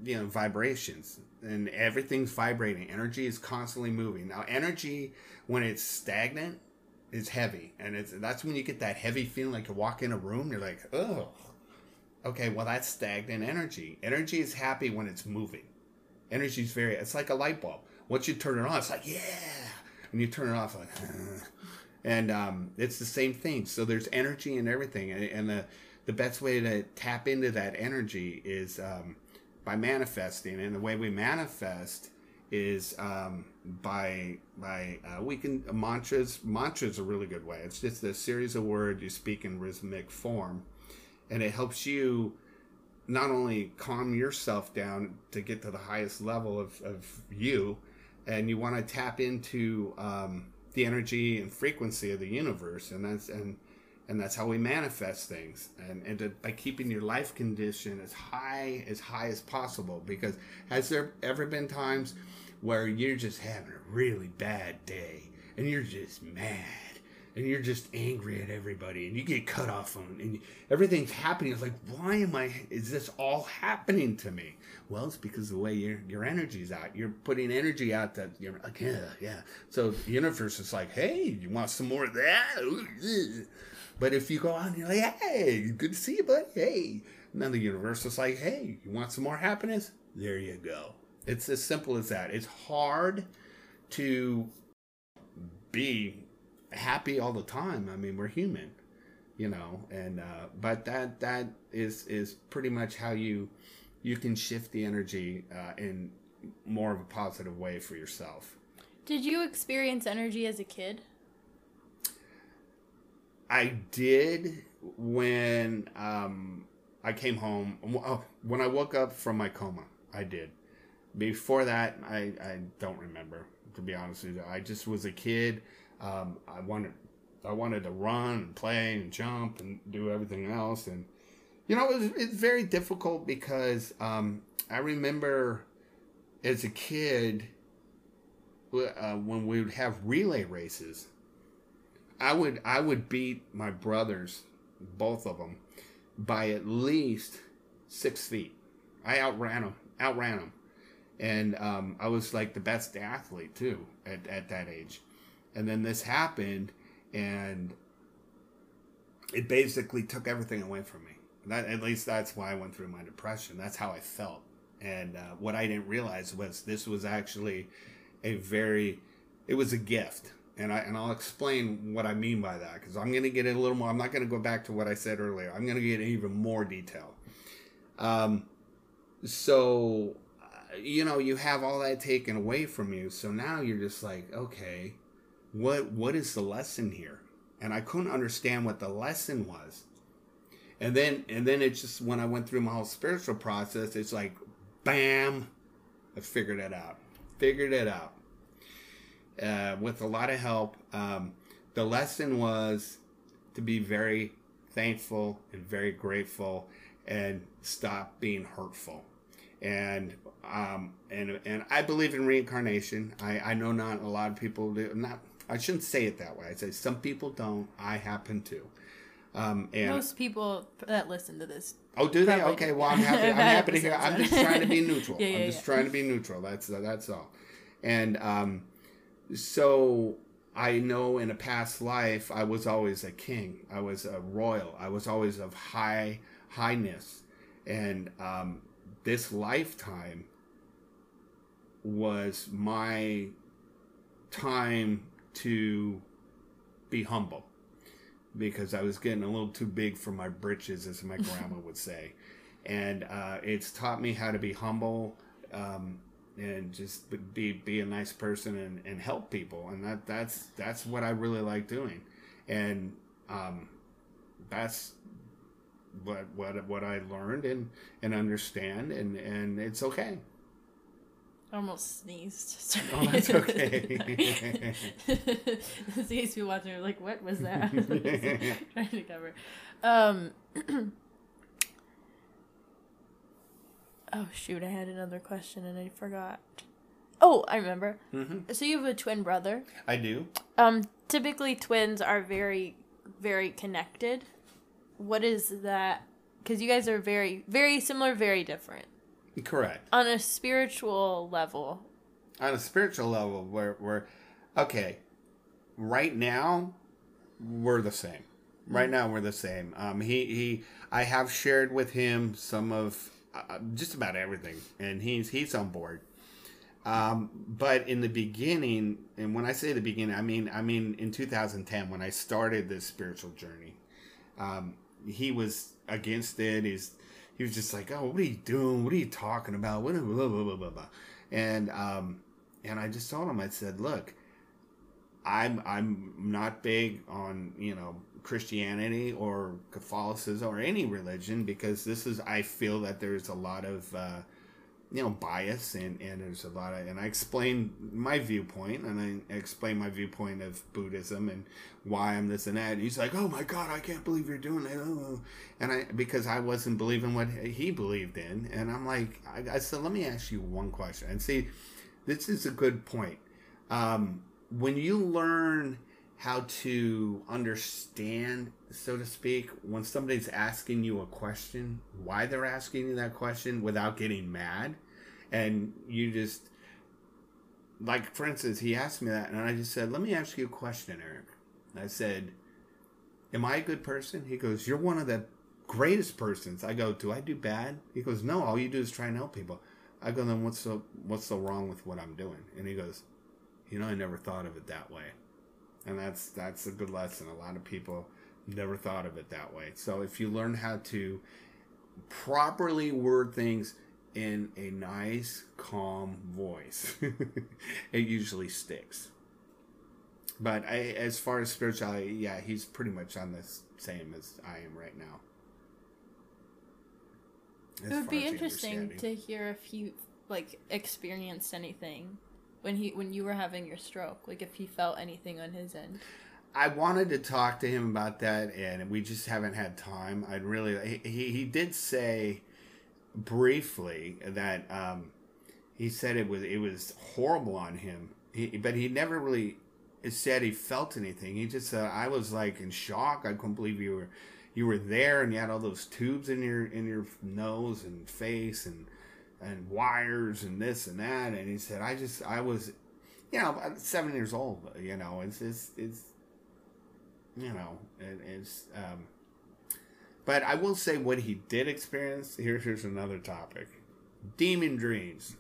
you know vibrations and everything's vibrating energy is constantly moving now energy when it's stagnant is heavy and it's that's when you get that heavy feeling like you walk in a room you're like oh Okay, well that's stagnant energy. Energy is happy when it's moving. Energy is very. It's like a light bulb. Once you turn it on, it's like yeah, and you turn it off like. [SIGHS] And um, it's the same thing. So there's energy in everything, and, and the the best way to tap into that energy is um, by manifesting. And the way we manifest is um, by by uh, we can mantras. Mantras a really good way. It's just a series of words you speak in rhythmic form and it helps you not only calm yourself down to get to the highest level of, of you and you want to tap into um, the energy and frequency of the universe and that's and and that's how we manifest things. And and to, by keeping your life condition as high as high as possible because has there ever been times where you're just having a really bad day and you're just mad and you're just angry at everybody and you get cut off on and everything's happening. It's like why am i is this all happening to me? Well it's because the way your your energy's out. You're putting energy out that you're like yeah yeah. So the universe is like hey you want some more of that? [LAUGHS] But if you go out and you're like hey good to see you buddy. Hey. Then the universe is like hey you want some more happiness? There you go. It's as simple as that. It's hard to be happy all the time. I mean, we're human, you know, and uh, but that that is is pretty much how you you can shift the energy uh, in more of a positive way for yourself. Did you experience energy as a kid? I did when um, I came home. Oh, when I woke up from my coma, I did. Before that, I, I don't remember. To be honest with you, I just was a kid. Um, I wanted I wanted to run and play and jump and do everything else, and you know it was, it's very difficult because um, I remember as a kid uh, when we would have relay races I would I would beat my brothers, both of them, by at least six feet. I outran them, outran them, and um, I was like the best athlete too at at that age. And then this happened, and it basically took everything away from me. That at least that's why I went through my depression. That's how I felt. And uh, what I didn't realize was this was actually a very, it was a gift and I and I'll explain what I mean by that because I'm going to get it a little more. I'm not going to go back to what I said earlier. I'm going to get even more detail. Um, so uh, you know you have all that taken away from you, so now you're just like, okay, what what is the lesson here? And I couldn't understand what the lesson was. And then and then it's just when I went through my whole spiritual process, it's like, bam, I figured it out. Figured it out uh, with a lot of help. Um, the lesson was to be very thankful and very grateful and stop being hurtful. And um, and and I believe in reincarnation. I, I know not a lot of people do. Not I shouldn't say it that way. I say some people don't. I happen to. Um, and most people that listen to this. Oh, do they? Okay. Well, I'm happy. [LAUGHS] I'm happy to hear. I'm just trying to be neutral. yeah, [LAUGHS] yeah, I'm just yeah. trying to be neutral. That's that's all. And um, so I know in a past life I was always a king. I was a royal. I was always of high highness, and um, this lifetime was my time to be humble because I was getting a little too big for my britches, as my [LAUGHS] grandma would say. And uh, it's taught me how to be humble. Um, and just be be a nice person and, and help people and that that's that's what I really like doing and um, that's what what what I learned and and understand and and it's okay. I almost sneezed. [LAUGHS] Sorry. Oh, that's [LAUGHS] okay. These people watching are like, "What was that?" [LAUGHS] trying to cover. Um, [CLEARS THROAT] Oh shoot! I had another question and I forgot. Oh, I remember. Mm-hmm. So you have a twin brother. I do. Um, typically twins are very, very connected. What is that? Because you guys are very, very similar, very different. Correct. On a spiritual level. On a spiritual level, we're we're okay. Right now, we're the same. Right mm-hmm. now, we're the same. Um, he he. I have shared with him some of uh, just about everything, and he's he's on board. Um, but in the beginning, and when I say the beginning, I mean I mean in 2010 when I started this spiritual journey, um, he was against it. He's he was just like, "Oh, what are you doing? What are you talking about? What blah blah blah blah blah." And um, and I just told him, I said, "Look, I'm I'm not big on you know Christianity or Catholicism or any religion because this is I feel that there's a lot of uh, you know bias and and there's a lot of and I explain my viewpoint and I explain my viewpoint of Buddhism and why I'm this and that. And he's like, "Oh my God, I can't believe you're doing that," oh. and I because I wasn't believing what he believed in, and I'm like, I, I said, "Let me ask you one question." And see, this is a good point. Um, when you learn how to understand, so to speak, when somebody's asking you a question, why they're asking you that question without getting mad. And you just, like, for instance, he asked me that, and I just said, Let me ask you a question, Eric. I said, Am I a good person? He goes, You're one of the greatest persons. I go, Do I do bad? He goes, No, all you do is try and help people. I go, Then what's so, what's so wrong with what I'm doing? And he goes, You know, I never thought of it that way. And that's that's a good lesson. A lot of people never thought of it that way. So if you learn how to properly word things in a nice, calm voice, [LAUGHS] it usually sticks. But I, as far as spirituality, yeah, he's pretty much on the same as I am right now. As it would be interesting to hear if he like experienced anything when he when you were having your stroke, like if he felt anything on his end. I wanted to talk to him about that, and we just haven't had time. I'd really he he did say briefly that um, he said it was it was horrible on him, he, but he never really said he felt anything. He just said I was like in shock. I couldn't believe you were you were there and you had all those tubes in your in your nose and face and and wires and this and that. And he said I just I was you know seven years old. You know it's it's it's you know it, it's um. But I will say what he did experience. Here, here's another topic: demon dreams.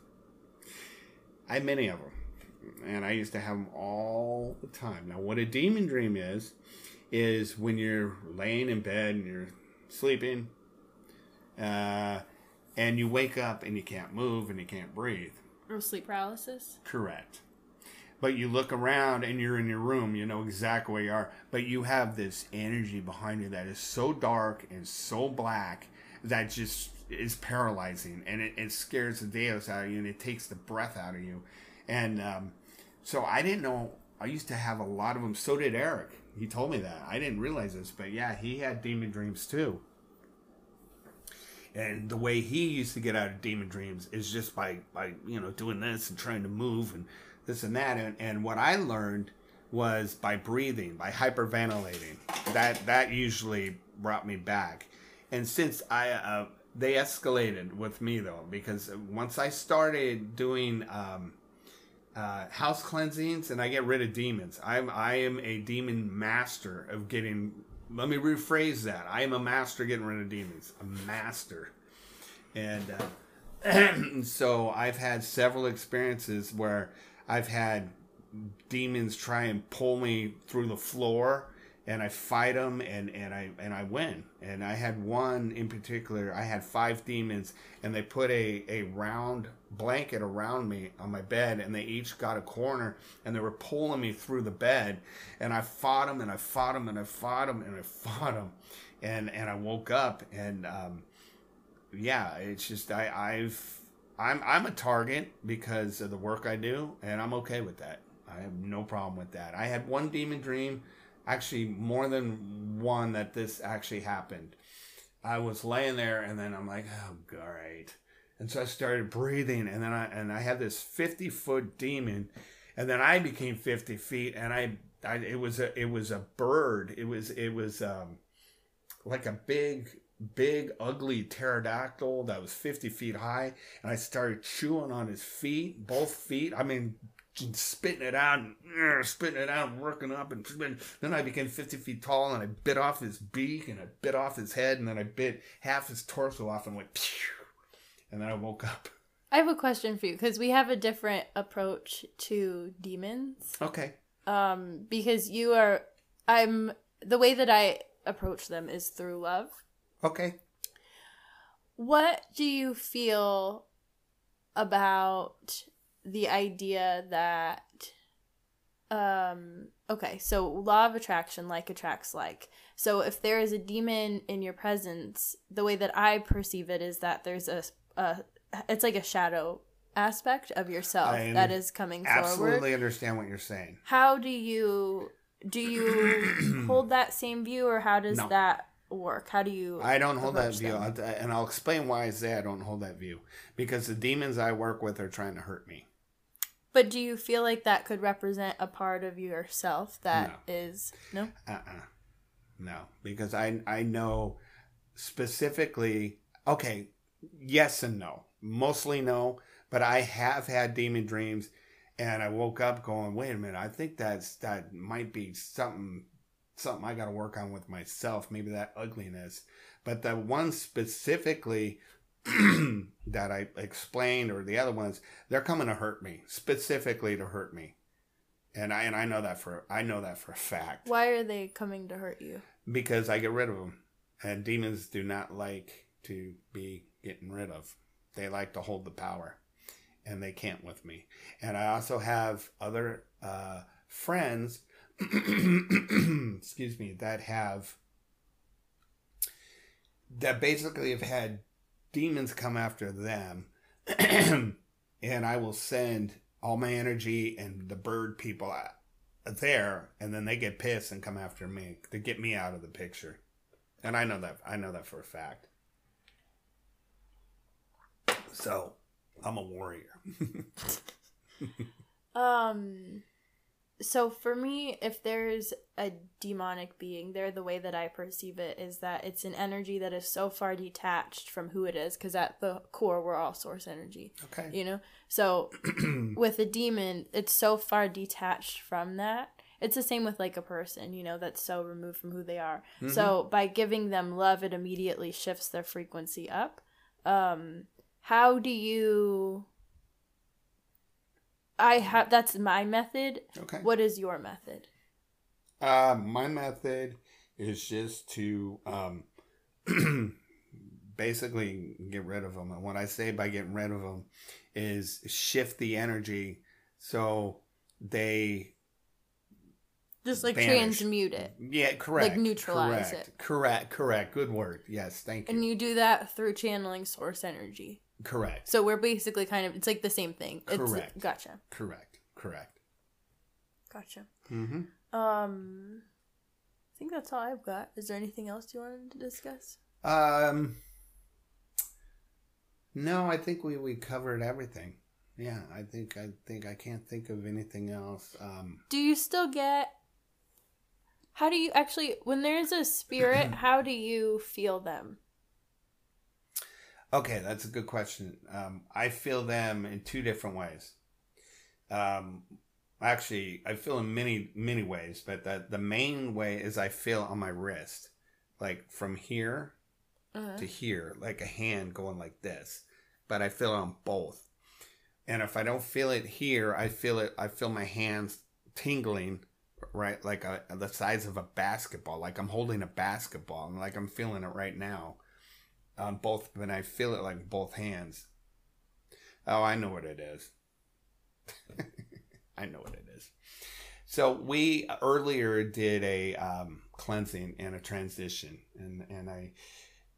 I have many of them and I used to have them all the time. Now, what a demon dream is, is when you're laying in bed and you're sleeping, uh, and you wake up and you can't move and you can't breathe. Or sleep paralysis? Correct. But you look around and you're in your room, you know exactly where you are, but you have this energy behind you that is so dark and so black that just is paralyzing and it, it scares the deus out of you and it takes the breath out of you and um, so I didn't know. I used to have a lot of them. So did Eric. He told me that. I didn't realize this, but yeah, he had demon dreams too. And the way he used to get out of demon dreams is just by by you know doing this and trying to move and this and that. And, and what I learned was by breathing, by hyperventilating. That that usually brought me back. And since I uh, they escalated with me though because once I started doing um, uh, house cleansings and I get rid of demons. I'm I am a demon master of getting. Let me rephrase that. I am a master getting rid of demons. A master, and uh, [CLEARS THROAT] so I've had several experiences where I've had demons try and pull me through the floor and I fight them and, and I and I win. And I had one in particular. I had five demons, and they put a, a round blanket around me on my bed, and they each got a corner, and they were pulling me through the bed. And I fought them, and I fought them, and I fought them, and I fought them, and and I woke up, and um, yeah, it's just I I've I'm I'm a target because of the work I do, and I'm okay with that. I have no problem with that. I had one demon dream actually more than one that this actually happened. I was laying there and then I'm like, oh great. And so I started breathing and then I and I had this 50 foot demon and then I became 50 feet and I, I it was a it was a bird. It was it was um like a big big ugly pterodactyl that was 50 feet high and i started chewing on his feet both feet i mean spitting it out and uh, spitting it out and working up and then I became 50 feet tall and I bit off his beak and I bit off his head and then I bit half his torso off and went Pew! and then I woke up. I have a question for you because we have a different approach to demons. Okay. Um, because you are, I'm the way that I approach them is through love. Okay. What do you feel about the idea that um okay so law of attraction like attracts like so if there is a demon in your presence the way that i perceive it is that there's a, a it's like a shadow aspect of yourself I that is coming absolutely forward absolutely understand what you're saying how do you do you [CLEARS THROAT] hold that same view or how does no. that work? How do you? I don't hold that view, them? and I'll explain why I say I don't hold that view. Because the demons I work with are trying to hurt me. But do you feel like that could represent a part of yourself that no. is no? Uh-uh. No, because I I know specifically. Okay, yes and no. Mostly no, but I have had demon dreams, and I woke up going, "Wait a minute! I think that's that might be something." Something I got to work on with myself, maybe that ugliness. But the one specifically [CLEARS THROAT] that I explained or the other ones, they're coming to hurt me, specifically to hurt me. and I and I know that for I know that for a fact Why are they coming to hurt you? because I get rid of them, and demons do not like to be getting rid of. They like to hold the power, and they can't with me. And I also have other uh, friends, [CLEARS THROAT] excuse me, that have that basically have had demons come after them, [CLEARS THROAT] and I will send all my energy and the bird people there, and then they get pissed and come after me to get me out of the picture. And I know that I know that for a fact. So I'm a warrior. [LAUGHS] Um so for me, if there's a demonic being there, the way that I perceive it is that it's an energy that is so far detached from who it is, because at the core we're all source energy. Okay. You know? So [CLEARS THROAT] with a demon, it's so far detached from that. It's the same with like a person, you know, that's so removed from who they are. So by giving them love, it immediately shifts their frequency up. Um, how do you? I have that's my method. Okay. What is your method? Uh, my method is just to um, [CLEARS THROAT] basically get rid of them. And what I say by getting rid of them is shift the energy so they Just like Vanish. transmute it, yeah correct Like neutralize correct, it. correct correct good word yes thank you and you do that through channeling source energy. Correct So we're basically kind of it's like the same thing. It's, Correct. Gotcha. correct correct Gotcha. mm-hmm. Um, I think that's all I've got. Is there anything else you wanted to discuss? Um, no, I think we, we covered everything. Yeah, I think I think I can't think of anything else. Um, Do you still get? How do you actually when there's a spirit? [CLEARS THROAT] how do you feel them? Okay, that's a good question. Um, I feel them in two different ways. Um, actually, I feel in many many ways, but the the main way is I feel on my wrist, like from here Uh-huh. to here, like a hand going like this. But I feel it on both. And if I don't feel it here, I feel it. I feel my hands tingling, right, like a, the size of a basketball, like I'm holding a basketball, and like I'm feeling it right now, on both. When I feel it like both hands. Oh, I know what it is. [LAUGHS] I know what it is. So we earlier did a um, cleansing and a transition, and and I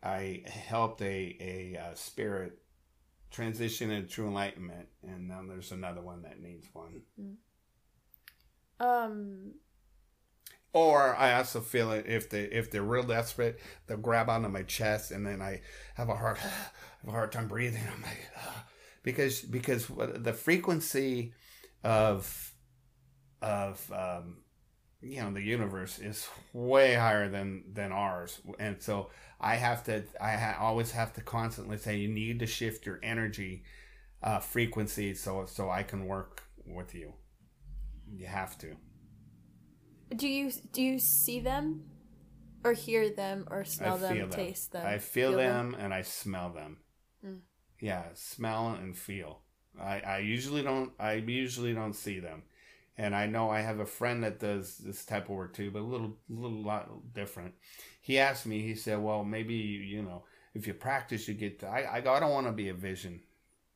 I helped a a uh, spirit transition into true enlightenment, and now there's another one that needs one. Um. Or I also feel it if they if they're real desperate, they'll grab onto my chest, and then I have a hard [SIGHS] have a hard time breathing. I'm like, [SIGHS] because because the frequency of of um, you know the universe is way higher than than ours, and so I have to I ha- always have to constantly say you need to shift your energy uh, frequency so so I can work with you. You have to. Do you do you see them, or hear them, or smell them, them. taste them? I feel, them, and I smell them. Mm. Yeah, smell and feel. I, I usually don't I usually don't see them. And I know I have a friend that does this type of work too, but a little little lot different. He asked me, he said, Well, maybe you know, if you practice you get to I, I go, I don't want to be a vision.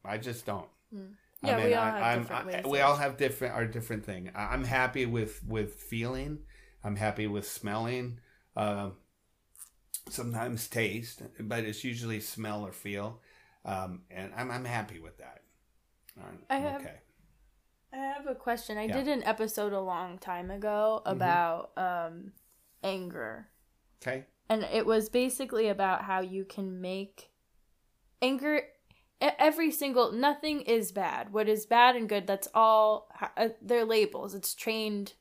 I just don't. Mm. Yeah, we all have different ways we all have different our different thing. I- I'm happy with with feeling. I'm happy with smelling. Um, sometimes taste, but it's usually smell or feel, um, and I'm I'm happy with that. I'm I have- okay. I have a question. I Yeah. did an episode a long time ago about um, anger. Okay. and it was basically about how you can make anger every single nothing is bad what is bad and good that's all uh, they're labels it's trained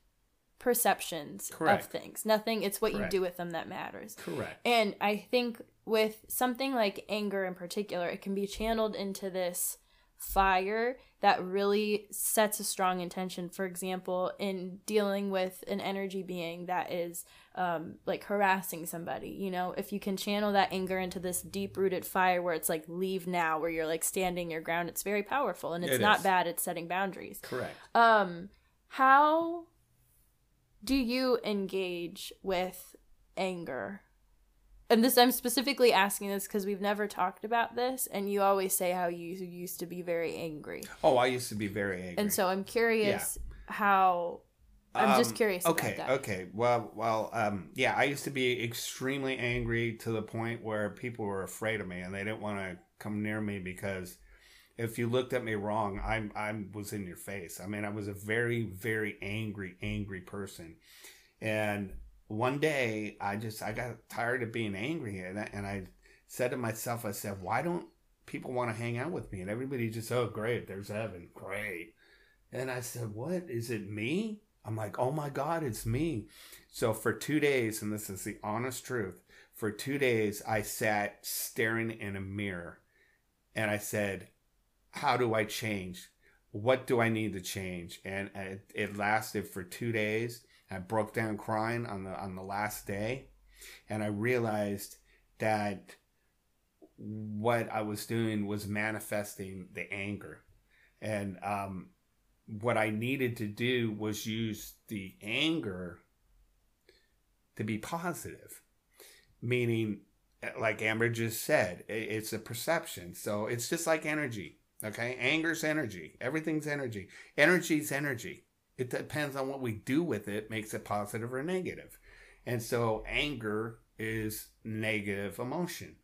perceptions Correct. of things nothing it's what Correct. you do with them that matters Correct. and i think with something like anger in particular it can be channeled into this fire that really sets a strong intention for example in dealing with an energy being that is um, like harassing somebody you know if you can channel that anger into this deep rooted fire where it's like leave now where you're like standing your ground it's very powerful and it's It not is. bad it's setting boundaries Correct. um How do you engage with anger? And this I'm specifically asking this because we've never talked about this, and you always say how you used to be very angry. Oh, I used to be very angry. And so I'm curious how I'm just Um, curious Okay, about that. okay. Well, well, um, yeah, I used to be extremely angry to the point where people were afraid of me and they didn't want to come near me because if you looked at me wrong, I I was in your face. I mean, I was a very very angry angry person. And one day, I just I got tired of being angry and I, and I said to myself, I said, "Why don't people want to hang out with me?" And everybody just, "Oh, great, there's Evan. Great." And I said, What? Is it me? I'm like, Oh my God, it's me. So for two days, and this is the honest truth, for two days, I sat staring in a mirror and I said, How do I change? What do I need to change? And it, it lasted for two days. I broke down crying on the on the last day, and I realized that what I was doing was manifesting the anger, and um, what I needed to do was use the anger to be positive, meaning, like Amber just said, it's a perception. So it's just like energy. Okay, anger's energy. Everything's energy. Energy's energy. It depends on what we do with it, makes it positive or negative. And so anger is negative emotion.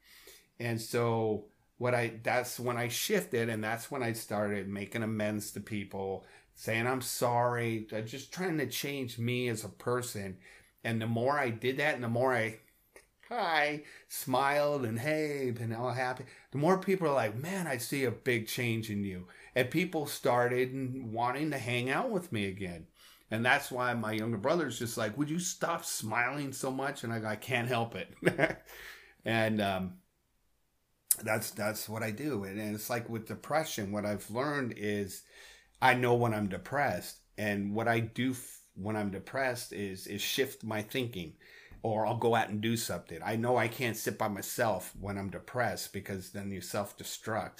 And so what I that's when I shifted and that's when I started making amends to people, saying I'm sorry, uh, just trying to change me as a person. And the more I did that and the more I [LAUGHS] hi smiled and hey been all happy the more people are like man i see a big change in you and people started wanting to hang out with me again. And that's why my younger brother's just like would you stop smiling so much? And i go i can't help it. [LAUGHS] And um that's that's what i do. And it's like with depression what i've learned is i know when i'm depressed. And what i do f- when i'm depressed is is shift my thinking or I'll go out and do something. I know I can't sit by myself when I'm depressed because then you self destruct.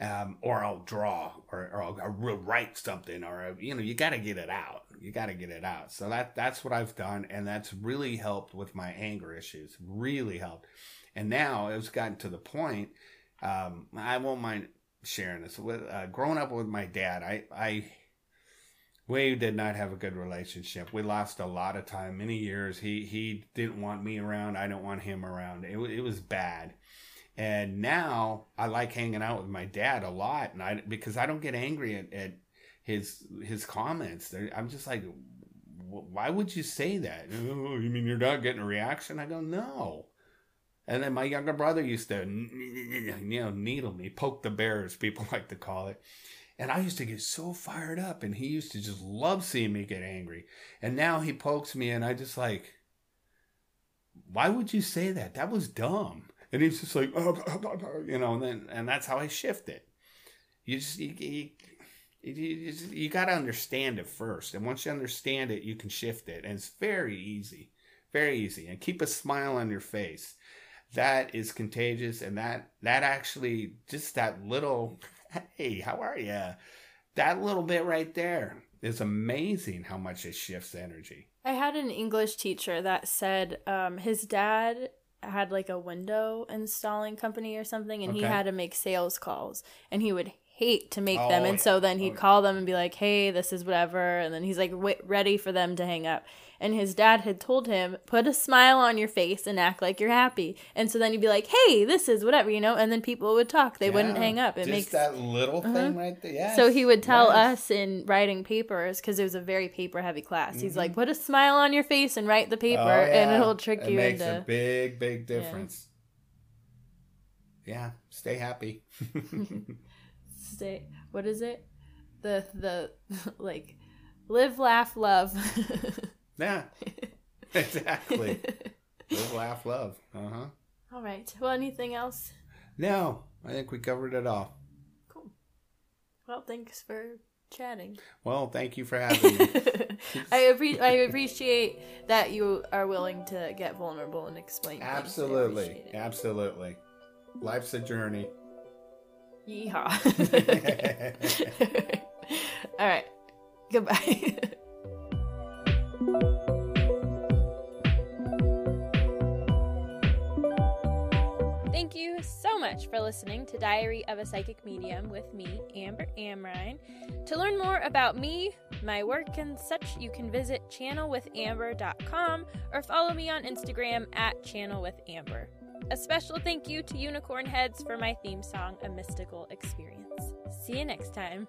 Um, or I'll draw, or, or I'll, I'll write something, or you know, you got to get it out. You got to get it out. So that that's what I've done, and that's really helped with my anger issues. Really helped. And now it's gotten to the point. Um, I won't mind sharing this. With uh, growing up with my dad, I I we did not have a good relationship. We lost a lot of time, many years. He he didn't want me around. I don't want him around. It it was bad. And now I like hanging out with my dad a lot, and I because I don't get angry at, at his his comments. They're, I'm just like, "Wh- why would you say that? [LAUGHS] Oh, you mean you're not getting a reaction? I go, no. And then my younger brother used to, [LAUGHS] you know, needle me, poke the bear, as people [LAUGHS] like to call it. And I used to get so fired up, and he used to just love seeing me get angry. And now he pokes me, and I just like, why would you say that? That was dumb. And he's just like, "Oh, blah, blah, blah," you know, and then and that's how I shift it. You just you you, you, you got to understand it first, and once you understand it, you can shift it, and it's very easy, very easy. And keep a smile on your face. That is contagious, and that that actually just that little, hey, how are you? That little bit right there is amazing. How much it shifts energy. I had an English teacher that said um, his dad had like a window installing company or something, and he had to make sales calls, and he would hate to make them, Oh, and so then he'd Oh, call them and be like, "Hey, this is whatever," and then he's like w- ready for them to hang up. And his dad had told him, "Put a smile on your face and act like you're happy," and so then he'd be like, "Hey, this is whatever," you know, and then people would talk; they wouldn't hang up. It just makes that little Uh-huh. thing right there. Yes, so he would tell yes. us in writing papers because it was a very paper heavy class. He's Mhm. like, "Put a smile on your face and write the paper, Oh, and it'll trick it you makes into." a big, big difference. Yeah, stay happy. [LAUGHS] [LAUGHS] stay what is it the the [LAUGHS] like live laugh love [LAUGHS] yeah, exactly. Live, laugh, love. Uh huh. all right well anything else No, I think we covered it all. cool well thanks for chatting Well, thank you for [LAUGHS] having me. I, appre- I appreciate that you are willing to get vulnerable and explain absolutely, absolutely. Life's a journey. Yeehaw. [LAUGHS] [LAUGHS] All right. Goodbye. [LAUGHS] Thank you so much for listening to Diary of a Psychic Medium with me, Amber Amrine. To learn more about me, my work, and such, you can visit channelwithamber.com or follow me on Instagram at channelwithamber. A special thank you to Unicorn Heads for my theme song, A Mystical Experience. See you next time.